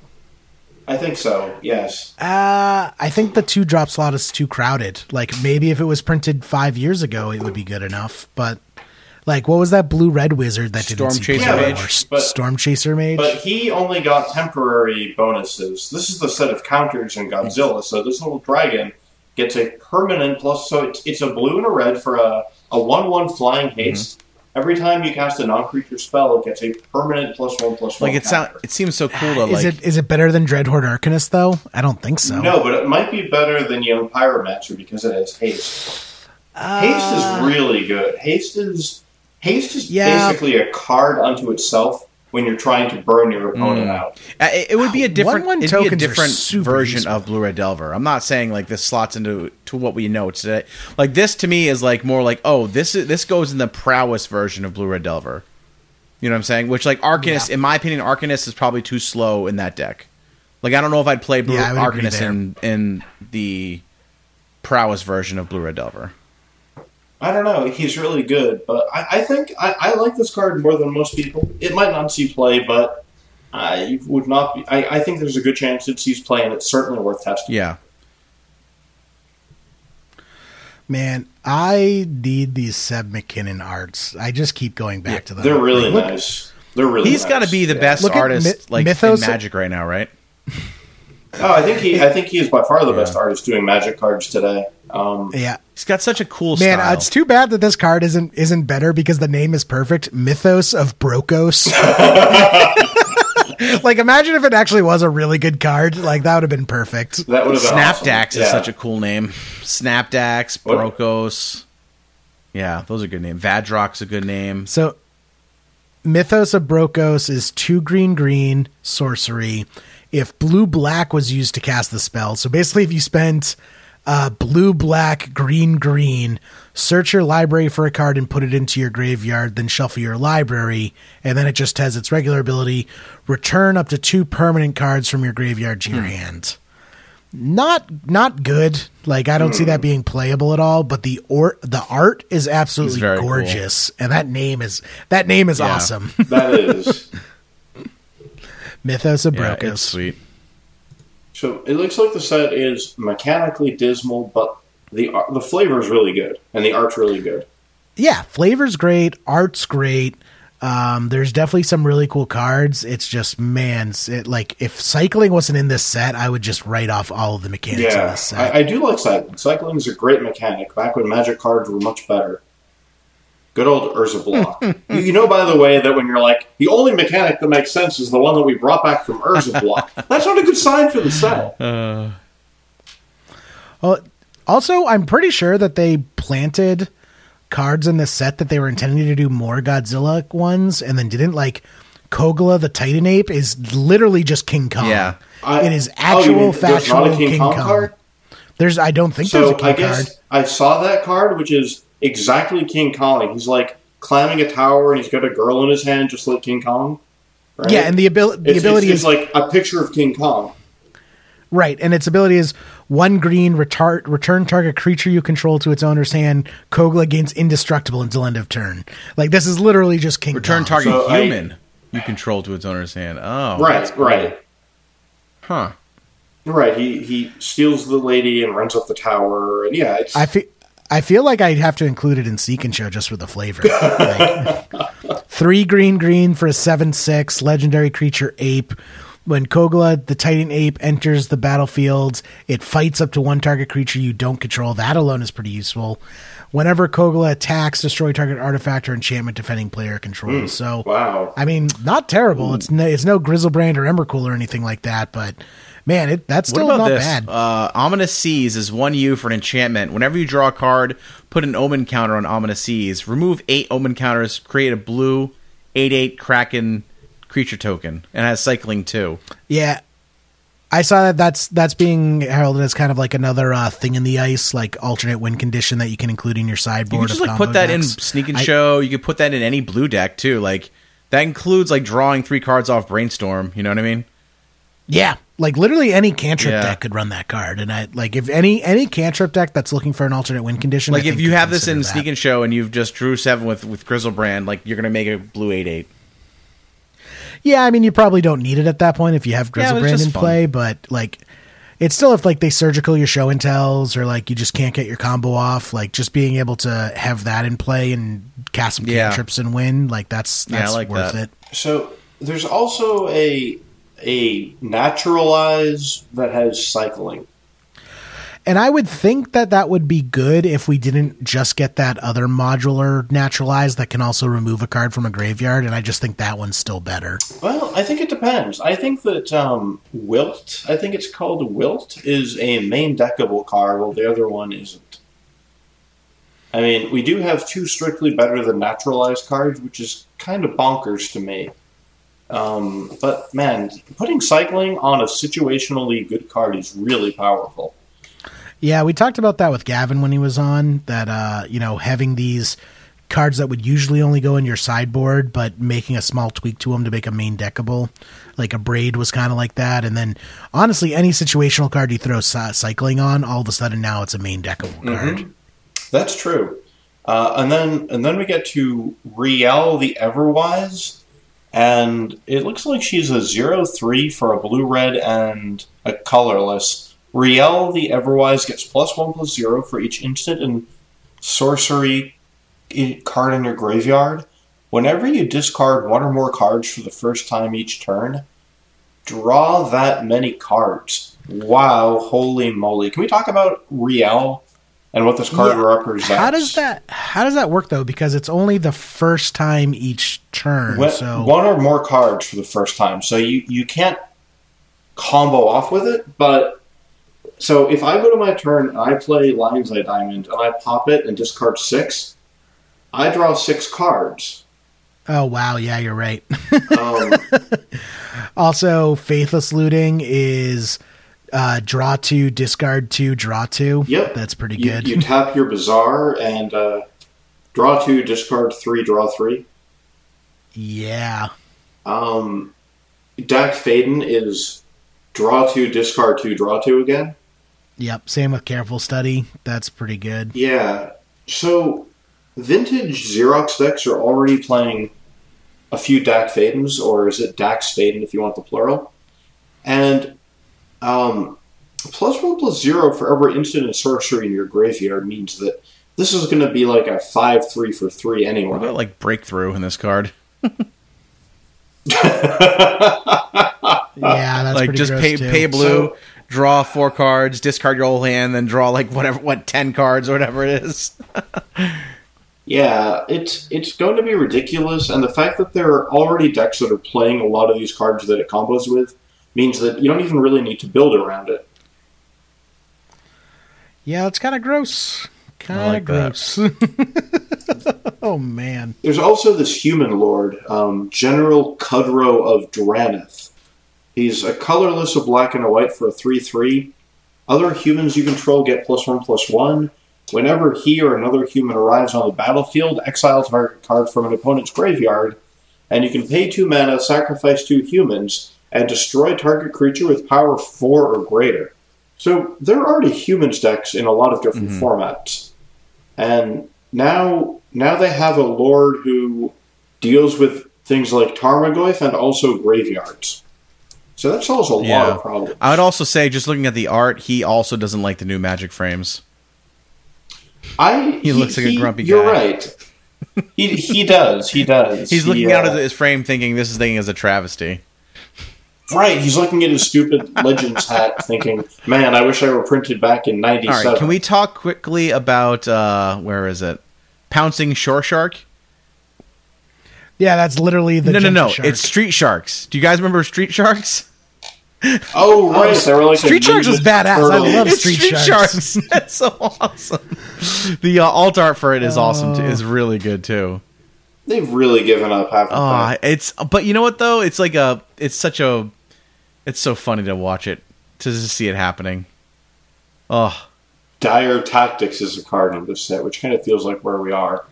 I think so. Yes. Uh, I think the two drop slot is too crowded. Like maybe if it was printed five years ago, it would be good enough. But like, what was that blue red wizard that Storm didn't see Chaser play Mage. But- Storm Chaser Mage. But he only got temporary bonuses. This is the set of counters in Godzilla, so this little dragon gets a permanent plus. So it's, it's a blue and a red for a, a 1 1 flying haste. Every time you cast a non creature spell, it gets a permanent plus 1 plus 1. Like it sound, counter. it seems so cool to ah, is like. it is it better than Dreadhorde Arcanist though? I don't think so. No, but it might be better than Young Pyromancer because it has haste. haste is ah. really good. Haste is haste is Yeah. basically a card unto itself when you're trying to burn your opponent out. Uh, It, it would be a different, 1-1 it'd be a different version useful. of Blue Red Delver. I'm not saying like this slots into to what we know today. Like this to me is like more like oh this is this goes in the prowess version of Blue Red Delver. You know what I'm saying? Which like Arcanist, Yeah. in my opinion, Arcanist is probably too slow in that deck. Like I don't know if I'd play Blue Yeah, I would agree Arcanist in in the prowess version of Blue Red Delver. I don't know. He's really good, but I, I think I, I like this card more than most people. It might not see play, but I would not be. I, I think there's a good chance it sees play, and it's certainly worth testing. Yeah. Man, I need these Seb McKinnon arts. I just keep going back to them. They're really Like, look- nice. They're really. He's got to be the Yeah. best Look artist Mi- like Mythos- in Magic right now, right? Oh, I think he. I think he is by far the best artist doing Magic cards today. Um, Yeah. He's got such a cool Man, style. uh, it's too bad that this card isn't isn't better because the name is perfect. Mythos of Brokkos. like, imagine if it actually was a really good card. Like, that would have been perfect. that would have Snapdax awesome. is Yeah. such a cool name. Snapdax, What- Brokkos. Yeah, those are good names. Vadrok's a good name. So, Mythos of Brokkos is two green green sorcery. If blue black was used to cast the spell, so basically, if you spent uh, blue black green green, search your library for a card and put it into your graveyard, then shuffle your library, and then it just has its regular ability: return up to two permanent cards from your graveyard to your hand. Not not good. Like I don't see that being playable at all. But the or the art is absolutely very cool. gorgeous, and that name is that name is Yeah. awesome. That is. Mythos of Yeah, it's sweet. So it looks like the set is mechanically dismal, but the the flavor is really good and the art's really good. yeah, flavor's great, art's great. Um, there's definitely some really cool cards. It's just man, it, like if cycling wasn't in this set, I would just write off all of the mechanics in Yeah, this set. I, I do like cycling. Cycling is a great mechanic. Back when Magic cards were much better. Good old Urza Block. you, you know, by the way, that when you're like the only mechanic that makes sense is the one that we brought back from Urza Block. That's not a good sign for the set. Uh, well, also, I'm pretty sure that they planted cards in the set that they were intending to do more Godzilla ones, and then didn't like. Kogla the Titan Ape is literally just King Kong. Yeah. I- it is oh, actual mean there's factual not a King, Kong, card. There's, I don't think there's a So King I guess card. I saw that card, which is exactly King Kong. He's like climbing a tower and he's got a girl in his hand, just like King Kong. Right? Yeah, and the ability, the it's, ability it's, is it's like a picture of King Kong. Right, and its ability is one green retar- return target creature you control to its owner's hand. Kogla gains indestructible until end of turn. Like this is literally just King Return Kong. target So I- human you control to its owner's hand. Oh, right, that's cool. right. Huh. Right, he he steals the lady and runs up the tower, and yeah, it's I feel I feel like I'd have to include it in Sneak and Show just for the flavor. Like, three green green for a seven six legendary creature ape. When Kogla, the Titan ape, enters the battlefield, it fights up to one target creature you don't control. That alone is pretty useful. Whenever Kogla attacks, destroy target artifact or enchantment defending player controls. Hmm. so wow. I mean, not terrible. Hmm. It's no, it's no Griselbrand or Emrakul or anything like that, but man, it that's What still about not this? bad. Uh, Ominous Seas is one U for an enchantment. Whenever you draw a card, put an Omen counter on Ominous Seas. Remove eight Omen counters. Create a blue eight eight Kraken creature token, and has cycling too. Yeah. I saw that that's that's being heralded as kind of like another uh, thing in the ice, like alternate win condition that you can include in your sideboard. You can just like put that decks. in Sneak and I- Show. You could put that in any blue deck too. Like that includes like drawing three cards off Brainstorm. You know what I mean? Yeah, like literally any cantrip Yeah. deck could run that card, and I like if any any cantrip deck that's looking for an alternate win condition. I Like if you have this in consider Sneak and Show and you've just drew seven with with Griselbrand, like you're gonna make a blue eight eight. Yeah, I mean you probably don't need it at that point if you have Yeah, but it's Griselbrand just in fun. play, but like it's still if like they surgical your show and tells or like you just can't get your combo off, like just being able to have that in play and cast some Yeah. cantrips and win, like that's Yeah, that's like worth that. it. So there's also a a naturalize that has cycling. And I would think that that would be good if we didn't just get that other modular naturalize that can also remove a card from a graveyard. And I just think that one's still better. Well, I think it depends. I think that um, Wilt, I think it's called Wilt, is a main deckable card, while the other one isn't. I mean, we do have two strictly better than naturalized cards, which is kind of bonkers to me. Um, but man, putting cycling on a situationally good card is really powerful. Yeah, we talked about that with Gavin when he was on. That uh, you know, having these cards that would usually only go in your sideboard, but making a small tweak to them to make a main deckable, like Abrade was kind of like that. And then, honestly, any situational card you throw cycling on, all of a sudden now it's a main deckable card. That's true. Uh, and then and then we get to Rielle the Everwise, and it looks like she's a zero three for a blue red and a colorless. Rielle the Everwise gets plus one plus zero for each instant and sorcery card in your graveyard, whenever you discard one or more cards for the first time each turn, draw that many cards. Wow, holy moly. Can we talk about Rielle and what this card Yeah. represents? How does that how does that work though? Because it's only the first time each turn. When- so one or more cards for the first time. So you, you can't combo off with it, but so if I go to my turn and I play Lion's Eye Diamond and I pop it and discard six, I draw six cards. oh wow, yeah, you're right. Um, also, faithless looting is uh, draw two, discard two, draw two. Yep. that's pretty you, good. you tap your Bazaar and uh, draw two, discard three, draw three. yeah, Um, Dack Fayden is draw two, discard two, draw two again. yep. Same with careful study. That's pretty good. Yeah. So, vintage Xerox decks are already playing a few Dack Faydens, or is it Dacks Fayden if you want the plural? And um, plus one plus zero for every instant and sorcery in your graveyard means that this is going to be like a five three for three What anyway. about like breakthrough in this card? Yeah, that's like pretty just gross, pay too. pay blue, So- draw four cards, discard your whole hand, then draw like whatever what ten cards or whatever it is. Yeah, it's it's going to be ridiculous, and the fact that there are already decks that are playing a lot of these cards that it combos with means that you don't even really need to build around it. Yeah, it's kind of gross. Kind of like that. gross. oh man. There's also this human lord, um, General Kudro of Drannith. He's a colorless, a black and a white for a 3 3. Other humans you control get plus 1 plus 1. Whenever he or another human arrives on the battlefield, exile a target card from an opponent's graveyard, and you can pay 2 mana, sacrifice 2 humans, and destroy target creature with power 4 or greater. So there are already humans decks in a lot of different formats. And now now they have a lord who deals with things like Tarmogoyf and also graveyards. So that solves a lot of problems. I would also say, just looking at the art, he also doesn't like the new Magic frames. I He looks like a grumpy You're guy. right. He he does. He does. He's He, looking out uh, at his frame, thinking this thing is a travesty. Right. He's looking at his stupid Legends hat, thinking, "Man, I wish I were printed back in All '97." right, can we talk quickly about uh, where is it? Pouncing Shore Shark? Yeah, that's literally the no, no, no. shark. It's Street Sharks. Do you guys remember Street Sharks? Oh, right. they were like Street Sharks was ninja badass. I love It's Street Street, Sharks. Sharks. That's so awesome. The uh, alt art for it is awesome. Too, is really good too. They've really given up half the Oh, time. it's but you know what though? It's like a it's such a it's so funny to watch it to see it happening. Oh, Dire Tactics is a card in this set, which kind of feels like where we are.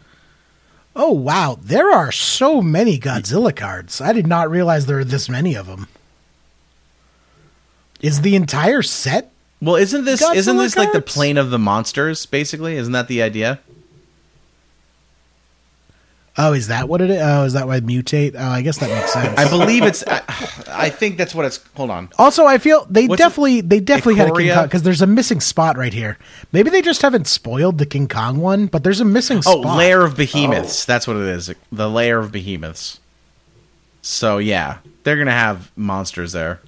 Oh wow, there are so many Godzilla cards. I did not realize there were this many of them. Is the entire set? well, isn't this Godzilla isn't this like the plane of the monsters? Basically, isn't that the idea? Oh, is that what it is? Oh, is that why mutate? Oh, I guess that makes sense. I believe it's. I, I think that's what it's. Hold on. also, I feel they What's it- definitely they definitely had a King Kong because there's a missing spot right here. Maybe they just haven't spoiled the King Kong one, but there's a missing Oh, spot. Lair of Behemoths. Oh. That's what it is. The Lair of Behemoths. So yeah, they're gonna have monsters there.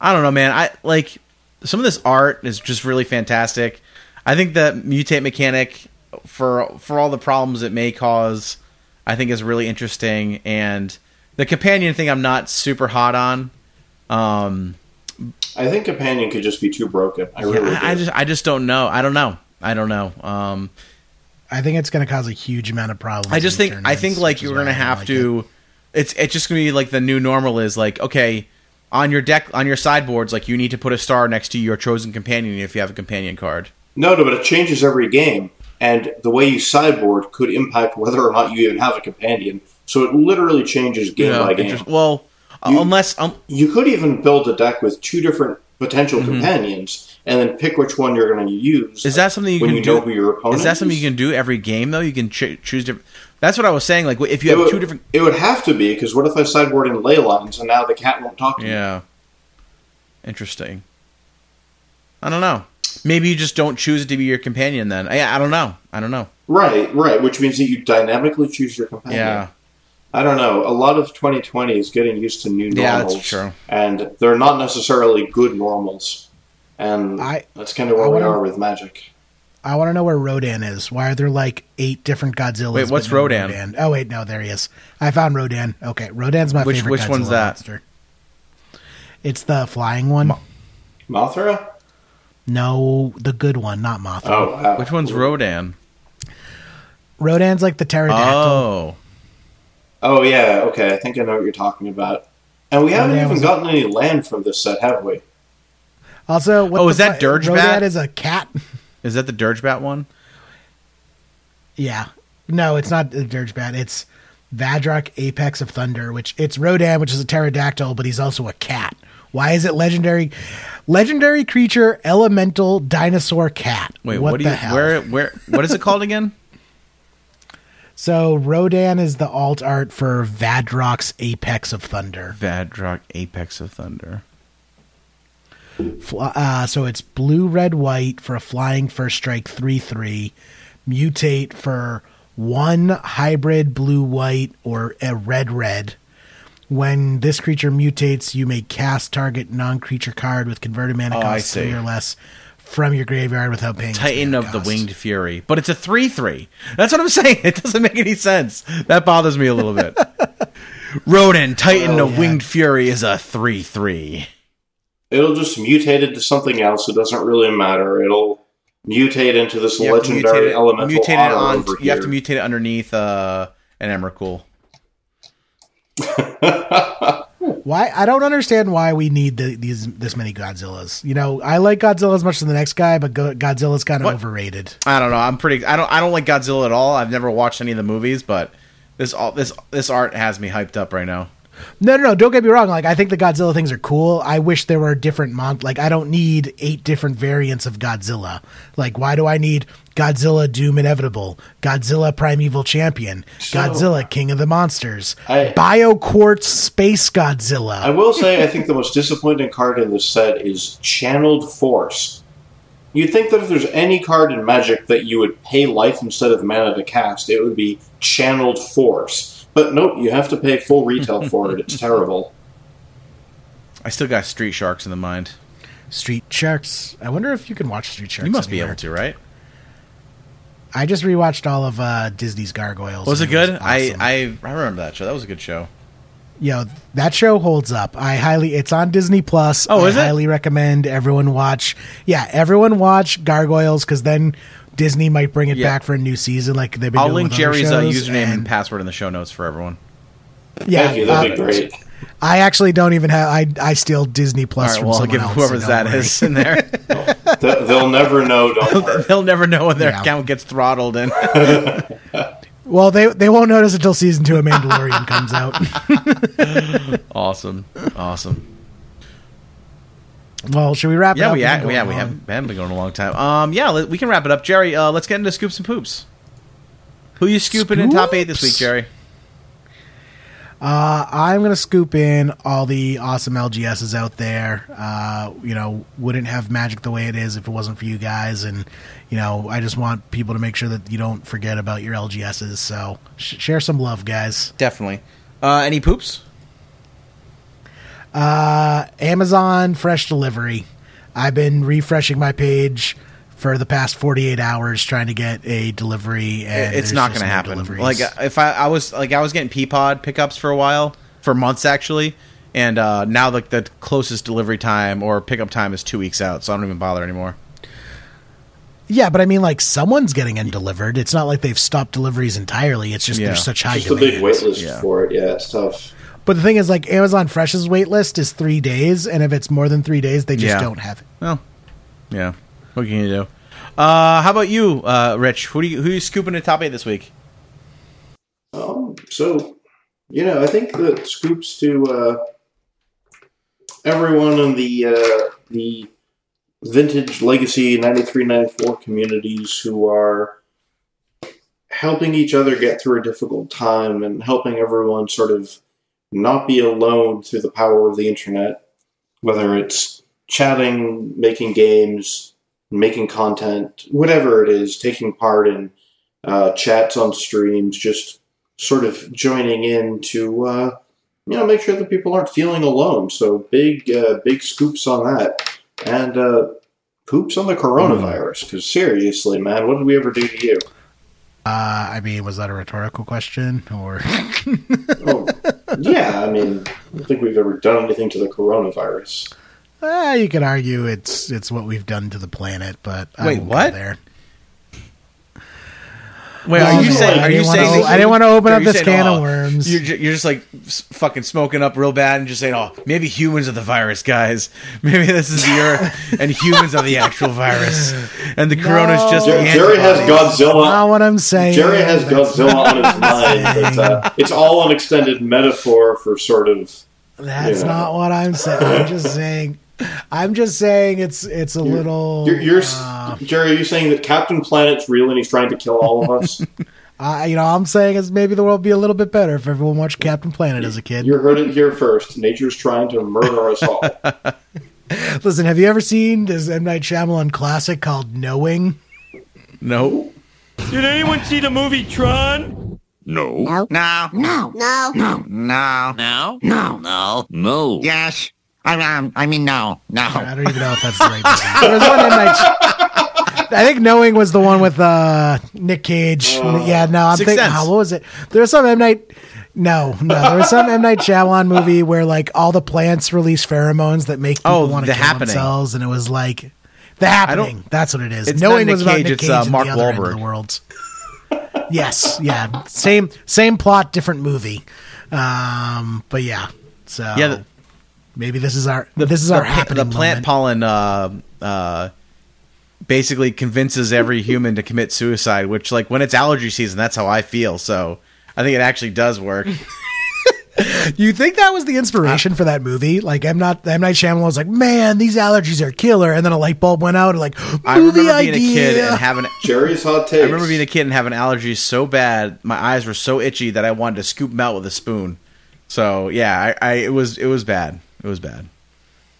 I don't know, man. I like some of this art is just really fantastic. I think the mutate mechanic for for all the problems it may cause, I think is really interesting. And the companion thing, I'm not super hot on. Um, I think Companion could just be too broken. I really do. I, I just I just don't know. I don't know. I don't know. Um, I think it's going to cause a huge amount of problems. I just in think I think like you're gonna have like to. it. It's it's just gonna be like the new normal is like okay on your deck on your sideboards like you need to put a star next to your chosen companion if you have a companion card. No, no, but it changes every game, and the way you sideboard could impact whether or not you even have a companion. So it literally changes game Yeah, by game. well, uh, You- unless um, You could even build a deck with two different potential companions, and then pick which one you're going to use. Mm-hmm. is that something you when can you do? know who your opponent is that something is? you can do every game though? You can ch- choose different. That's what I was saying. Like if you It have would, two different. it would have to be because what if I sideboard in ley lines and now the cat won't talk to me? Yeah. Interesting. I don't know. Maybe you just don't choose it to be your companion. Then I, I don't know. I don't know. Right, right, which means that you dynamically choose your companion. Yeah. I don't know. A lot of 2020 is getting used to new Yeah, that's normals. true. And they're not necessarily good normals. And I- that's kind of where we wanna- are with Magic. I want to know where Rodan is. Why are there like eight different Godzillas? Wait, what's no Rodan? Oh wait, no, there he is. I found Rodan. Okay, Rodan's my Which- favorite. which Godzilla one's that? Monster. It's the flying one. Mothra? No, the good one, not Mothra. Oh, wow. Which one's Rodan? Rodan's like the pterodactyl. Oh, Oh, yeah, okay. I think I know what you're talking about. And we haven't yeah, even was- gotten any land from this set, have we? Also, what Oh, the is that fu- Dirge Rodan Bat? is a cat. is that the Dirgebat one? Yeah. No, it's not the Dirge Bat. It's Vadrok Apex of Thunder, which it's Rodan, which is a pterodactyl, but he's also a cat. Why is it legendary? Legendary creature, elemental dinosaur cat. Wait, what, what, do the you? hell? Where? Where? What is it called again? So Rodan is the alt art for Vadrok's Apex of Thunder. Vadrock Apex of Thunder. Fl- Uh, so it's blue, red, white for a flying first strike, three three. Mutate for one hybrid blue, white, or a red, red. When this creature mutates, you may cast target non-creature card with converted mana Oh, I cost three or less from your graveyard without paying. its Titan mana of the. Winged Fury, but it's a three-three. That's what I'm saying. It doesn't make any sense. That bothers me a little bit. Rodan, Titan Well, of yeah. Winged Fury is a three-three. It'll just mutate into something else. It doesn't really matter. It'll mutate into this You have to legendary mutate elemental mutate it on- over You have to mutate it underneath uh, an Emrakul. Why I don't understand why we need the, these this many Godzillas. You know, I like Godzilla as much as the next guy, but Go- Godzilla's kind of What? overrated. I don't know. I'm pretty. I don't. I don't like Godzilla at all. I've never watched any of the movies, but this all this this art has me hyped up right now. No, no, no. Don't get me wrong. Like, I think the Godzilla things are cool. I wish there were different mon. Like, I don't need eight different variants of Godzilla. Like, why do I need Godzilla Doom Inevitable, Godzilla Primeval Champion, So- Godzilla King of the Monsters, I- Bio Quartz Space Godzilla? I will say, I think the most disappointing card in this set is Channeled Force. You'd think that if there's any card in Magic that you would pay life instead of mana to cast, it would be Channeled Force. But nope, you have to pay full retail for it. It's terrible. I still got Street Sharks in the mind. Street Sharks. I wonder if you can watch Street Sharks. You must be able to, right? I just rewatched all of uh, Disney's Gargoyles. Was it and good? awesome. I, I I remember that show. That was a good show. Yo, that show holds up. I highly it's on Disney Plus. Oh, I is it? highly recommend everyone watch. Yeah, everyone watch Gargoyles because then Disney might bring it Yeah. back for a new season, like they've been. I'll doing link with other Jerry's uh, username and, and- password in the show notes for everyone. Yeah, Thank you, that'd be uh, great. I actually don't even have. I I steal Disney Plus right, from well, I'll someone give else. whoever so that worry. is in there. They- They'll never know, don't worry. They'll never know when their Yeah. account gets throttled. And Well, they they won't notice until season two of Mandalorian comes out. awesome, awesome. Well, should we wrap it Yeah, up? we yeah, we haven't, haven't been going a long time. Um, yeah, we can wrap it up, Jerry. Uh, let's get into scoops and poops. Who you scooping in top eight this week, Jerry? Uh, I'm gonna scoop in all the awesome LGSs out there. Uh, you know, wouldn't have Magic the way it is if it wasn't for you guys, and you know, I just want people to make sure that you don't forget about your LGSs. So sh- share some love, guys. Definitely. Uh, any poops? Uh, Amazon Fresh Delivery. I've been refreshing my page for the past 48 hours trying to get a delivery, and it's not going to no happen. deliveries. Like uh, if I, I was like I was getting Peapod pickups for a while, for months actually, and uh, now like the closest delivery time or pickup time is two weeks out, so I don't even bother anymore. yeah, but I mean, like someone's getting it delivered. It's not like they've stopped deliveries entirely. It's just Yeah. there's such high Just a big demand. wait list Yeah. for it. Yeah, it's tough. But the thing is, like Amazon Fresh's wait list is three days, and if it's more than three days, they just Yeah. don't have it. Well, yeah. What can you do? Uh, how about you, uh, Rich? Who do you who you scooping in top eight this week? Um, so, you know, I think that scoops to uh, everyone in the uh, the vintage legacy 9394 communities who are helping each other get through a difficult time and helping everyone sort of not be alone through the power of the internet, whether it's chatting, making games, making content, whatever it is, taking part in uh, chats on streams, just sort of joining in to uh, you know make sure that people aren't feeling alone. So big uh, big scoops on that, and uh, poops on the coronavirus. Because seriously, man, what did we ever do to you? Uh, I mean, was that a rhetorical question or? Oh, yeah, I mean, I don't think we've ever done anything to the coronavirus. Uh, you could argue it's it's what we've done to the planet, but I Wait, won't go what? there. Wait, are you saying? I Are you didn't saying? wanna- that I didn't wanna open are up you this saying, can of oh, worms. You're, ju- you're just like s- fucking smoking up real bad and just saying, "Oh, maybe humans are the virus, guys. Maybe this is the Earth, and humans are the actual virus, and the corona's just the Jerry has antibodies." Godzilla. Not what I'm saying. Jerry has Godzilla on his mind, but uh, it's all an extended metaphor for sort of. That's Yeah. not what I'm saying. I'm just saying. I'm just saying it's it's a little. You're, you're uh, Jerry. Are you saying that Captain Planet's real and he's trying to kill all of us? I, you know, I'm saying is maybe the world would be a little bit better if everyone watched Captain Planet as a kid. you heard it here first. Nature's trying to murder us all. Listen, have you ever seen this M Night Shyamalan classic called Knowing? No, Did anyone see the movie Tron? No. No. No. No. No. No. No. No. No. No. No. Yes. I um, I mean no. No. I don't even know if that's the right movie. There was one M Night. Sh- I think Knowing was the one with uh, Nick Cage. yeah, no, I'm Sixth thinking. Sense. Oh, what was it? There was some M Night. No, no, there was some M Night Shyamalan movie where like all the plants release pheromones that make people Oh, want to The kill Happening. themselves, and it was like the happening. That's what it is. It's not Knowing Nick was about Cage, Nick it's, Cage uh, and Mark the other end of Wahlberg. the world. yes, yeah, same same plot, different movie. Um, but yeah, so Yeah, the- maybe this is our this is our the, pa- happening. the plant moment. pollen uh, uh, basically convinces every human to commit suicide. Which, like, when it's allergy season, that's how I feel. So I think it actually does work. You think that was the inspiration for that movie? Like M not M Night Shyamalan was like, "Man, these allergies are killer," and then a light bulb went out, and like, I remember being idea. a kid and having. Jerry's hot takes. I remember being a kid and having allergies so bad, my eyes were so itchy that I wanted to scoop them out with a spoon. So yeah, I, I it was it was bad. It was bad.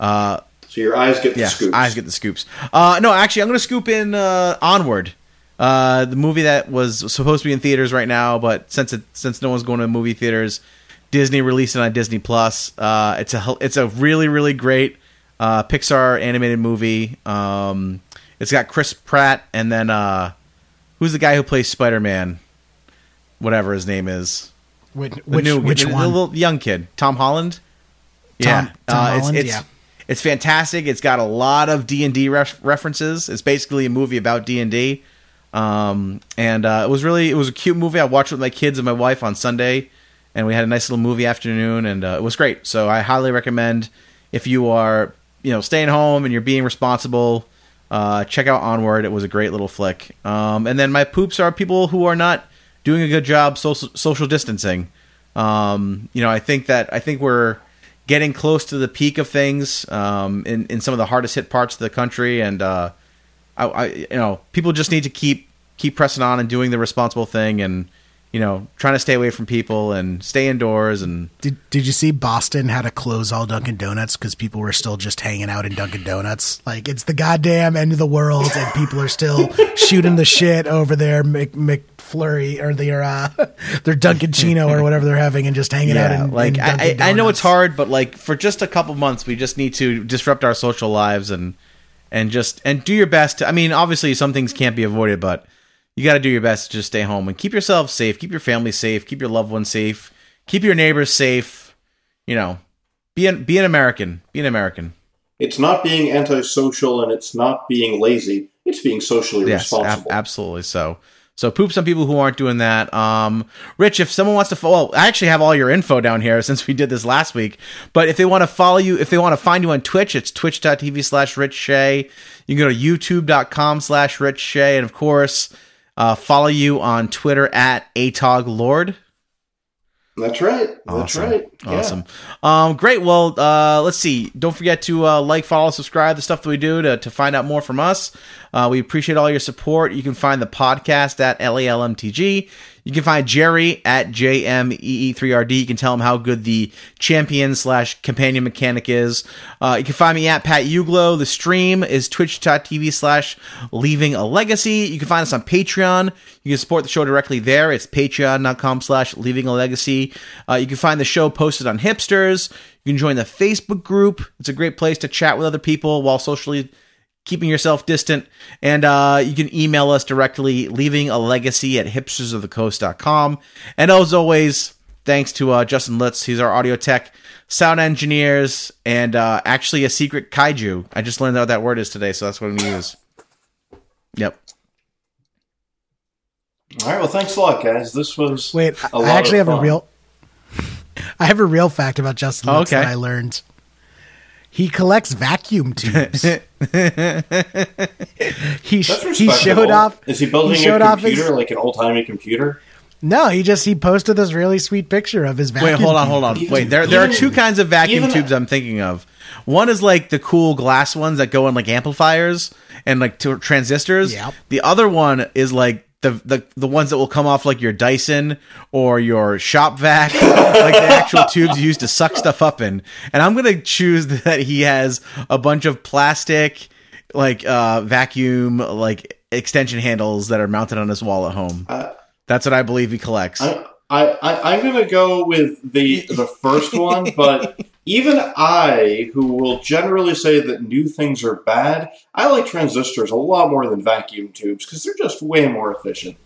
so your eyes get the Yeah, scoops. eyes get the scoops. Uh, no, actually, I'm going to scoop in uh, Onward, uh, the movie that was supposed to be in theaters right now, but since it since no one's going to movie theaters, Disney released it on Disney Plus. Uh, it's a it's a really really great uh, Pixar animated movie. Um, it's got Chris Pratt and then uh, who's the guy who plays Spider Man, whatever his name is. which The which, new- which the, one? The little young kid, Tom Holland. Tom- Tom Uh, Holland, It's, it's, yeah. it's fantastic. It's got a lot of D and D references. It's basically a movie about D and D. Um, and uh, it was really it was a cute movie. I watched it with my kids and my wife on Sunday, and we had a nice little movie afternoon, and uh, it was great. So I highly recommend if you are you know staying home and you're being responsible. Uh, check out Onward. It was a great little flick. Um, and then my poops are people who are not doing a good job social social distancing. Um, you know, I think that I think we're getting close to the peak of things um, in in some of the hardest hit parts of the country, and uh, I, I you know people just need to keep keep pressing on and doing the responsible thing, and you know trying to stay away from people and stay indoors and Did Did you see Boston had to close all Dunkin' Donuts because people were still just hanging out in Dunkin' Donuts? Like it's the goddamn end of the world, and people are still shooting the shit over there, Mc, McFlurry or their uh, their Dunkin' Chino or whatever they're having, and just hanging out in like in I I know it's hard, but like for just a couple months, we just need to disrupt our social lives and and just and do your best. To, I mean, obviously, some things can't be avoided, but you got to do your best to just stay home and keep yourself safe, keep your family safe, keep your loved ones safe, keep your neighbors safe. You know, be an be an American, be an American. It's not being antisocial and it's not being lazy. It's being socially Yes, ab- responsible. absolutely. So, so poops on people who aren't doing that. Um, Rich, if someone wants to, fo- well, I actually have all your info down here since we did this last week. But if they want to follow you, if they want to find you on Twitch, it's twitch.tv slash Rich Shay. You can go to youtube.com slash Rich Shay. And of course, uh, follow you on Twitter at Atog Lord. That's right. That's Awesome. right. Yeah. Awesome. Um, great. Well, uh, let's see. Don't forget to uh, like, follow, subscribe, the stuff that we do to, to find out more from us. Uh, we appreciate all your support. You can find the podcast at LALMTG. You can find Jerry at JMEE3RD. You can tell him how good the champion slash companion mechanic is. Uh, you can find me at Pat Uglo. The stream is twitch.tv slash leaving a legacy. You can find us on Patreon. You can support the show directly there. It's patreon.com slash leaving a legacy. Uh, you can find the show posted on Hipsters. You can join the Facebook group. It's a great place to chat with other people while socially keeping yourself distant. And uh, you can email us directly, leaving a legacy at hipstersofthecoast.com. And as always, thanks to uh, Justin Lutz. He's our audio tech, sound engineers, and uh, actually a secret kaiju. I just learned what that word is today, so that's what I'm going to use. Yep. All right. Well, thanks a lot, guys. This was Wait, a I lot actually of have a real. I have a real fact about Justin Lutz Okay. that I learned. He collects vacuum tubes. he That's he showed off. Is he building showed a off his- computer like an old timey computer? No, he just he posted this really sweet picture of his vacuum. Wait, hold on, hold on. Even- Wait, there there are two kinds of vacuum tubes I'm thinking of. One is like the cool glass ones that go in like amplifiers and like to transistors. Yep. The other one is like the, the the ones that will come off like your Dyson or your shop vac, like the actual tubes you use to suck stuff up in. And I'm gonna choose that he has a bunch of plastic like uh vacuum like extension handles that are mounted on his wall at home. That's what I believe he collects. I, I, I I'm gonna go with the the first one, but even I, who will generally say that new things are bad, I like transistors a lot more than vacuum tubes because they're just way more efficient.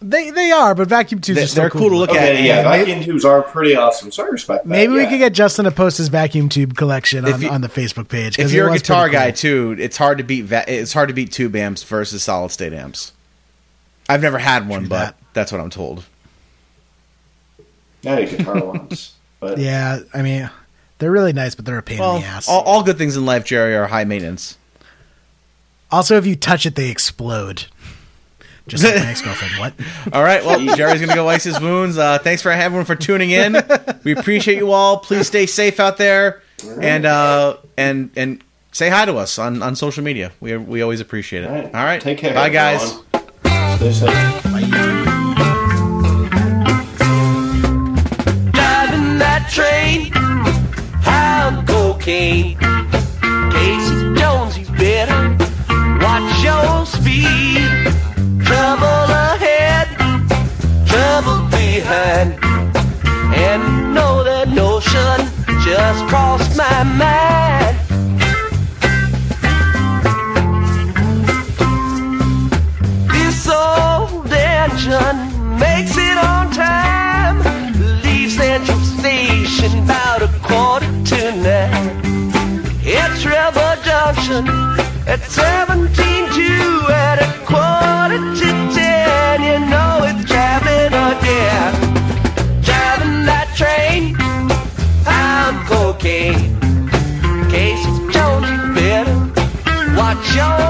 They they are, but vacuum tubes They- are still they're cool to look at. Okay, yeah, and vacuum tubes are pretty awesome, so I respect that. Maybe we yeah. could get Justin to post his vacuum tube collection on, you- on the Facebook page. if you're a guitar guy cool. too, it's hard to beat va- it's hard to beat tube amps versus solid state amps. I've never had one, True but that. that's what I'm told. Yeah, guitar ones, but Yeah, I mean, they're really nice, but they're a pain Well, in the ass. all, all good things in life, Jerry, are high maintenance. also, if you touch it, they explode. Just like my ex girlfriend. What? All right, well, Jerry's gonna go ice his wounds. Uh, thanks for everyone for tuning in. We appreciate you all. Please stay safe out there, and uh, and and say hi to us on, on social media. We we always appreciate it. All right. All right, Take care, Bye, guys. everyone. Train, high on cocaine. Casey Jones, you better watch your speed. Trouble ahead, trouble behind. And know that notion just crossed my mind. This old engine makes it on time. Central Station about a quarter to nine. It's Rebel Junction at 17 to at a quarter to ten. You know it's traveling again. Driving that train, I'm cocaine. Casey Jones, you better watch your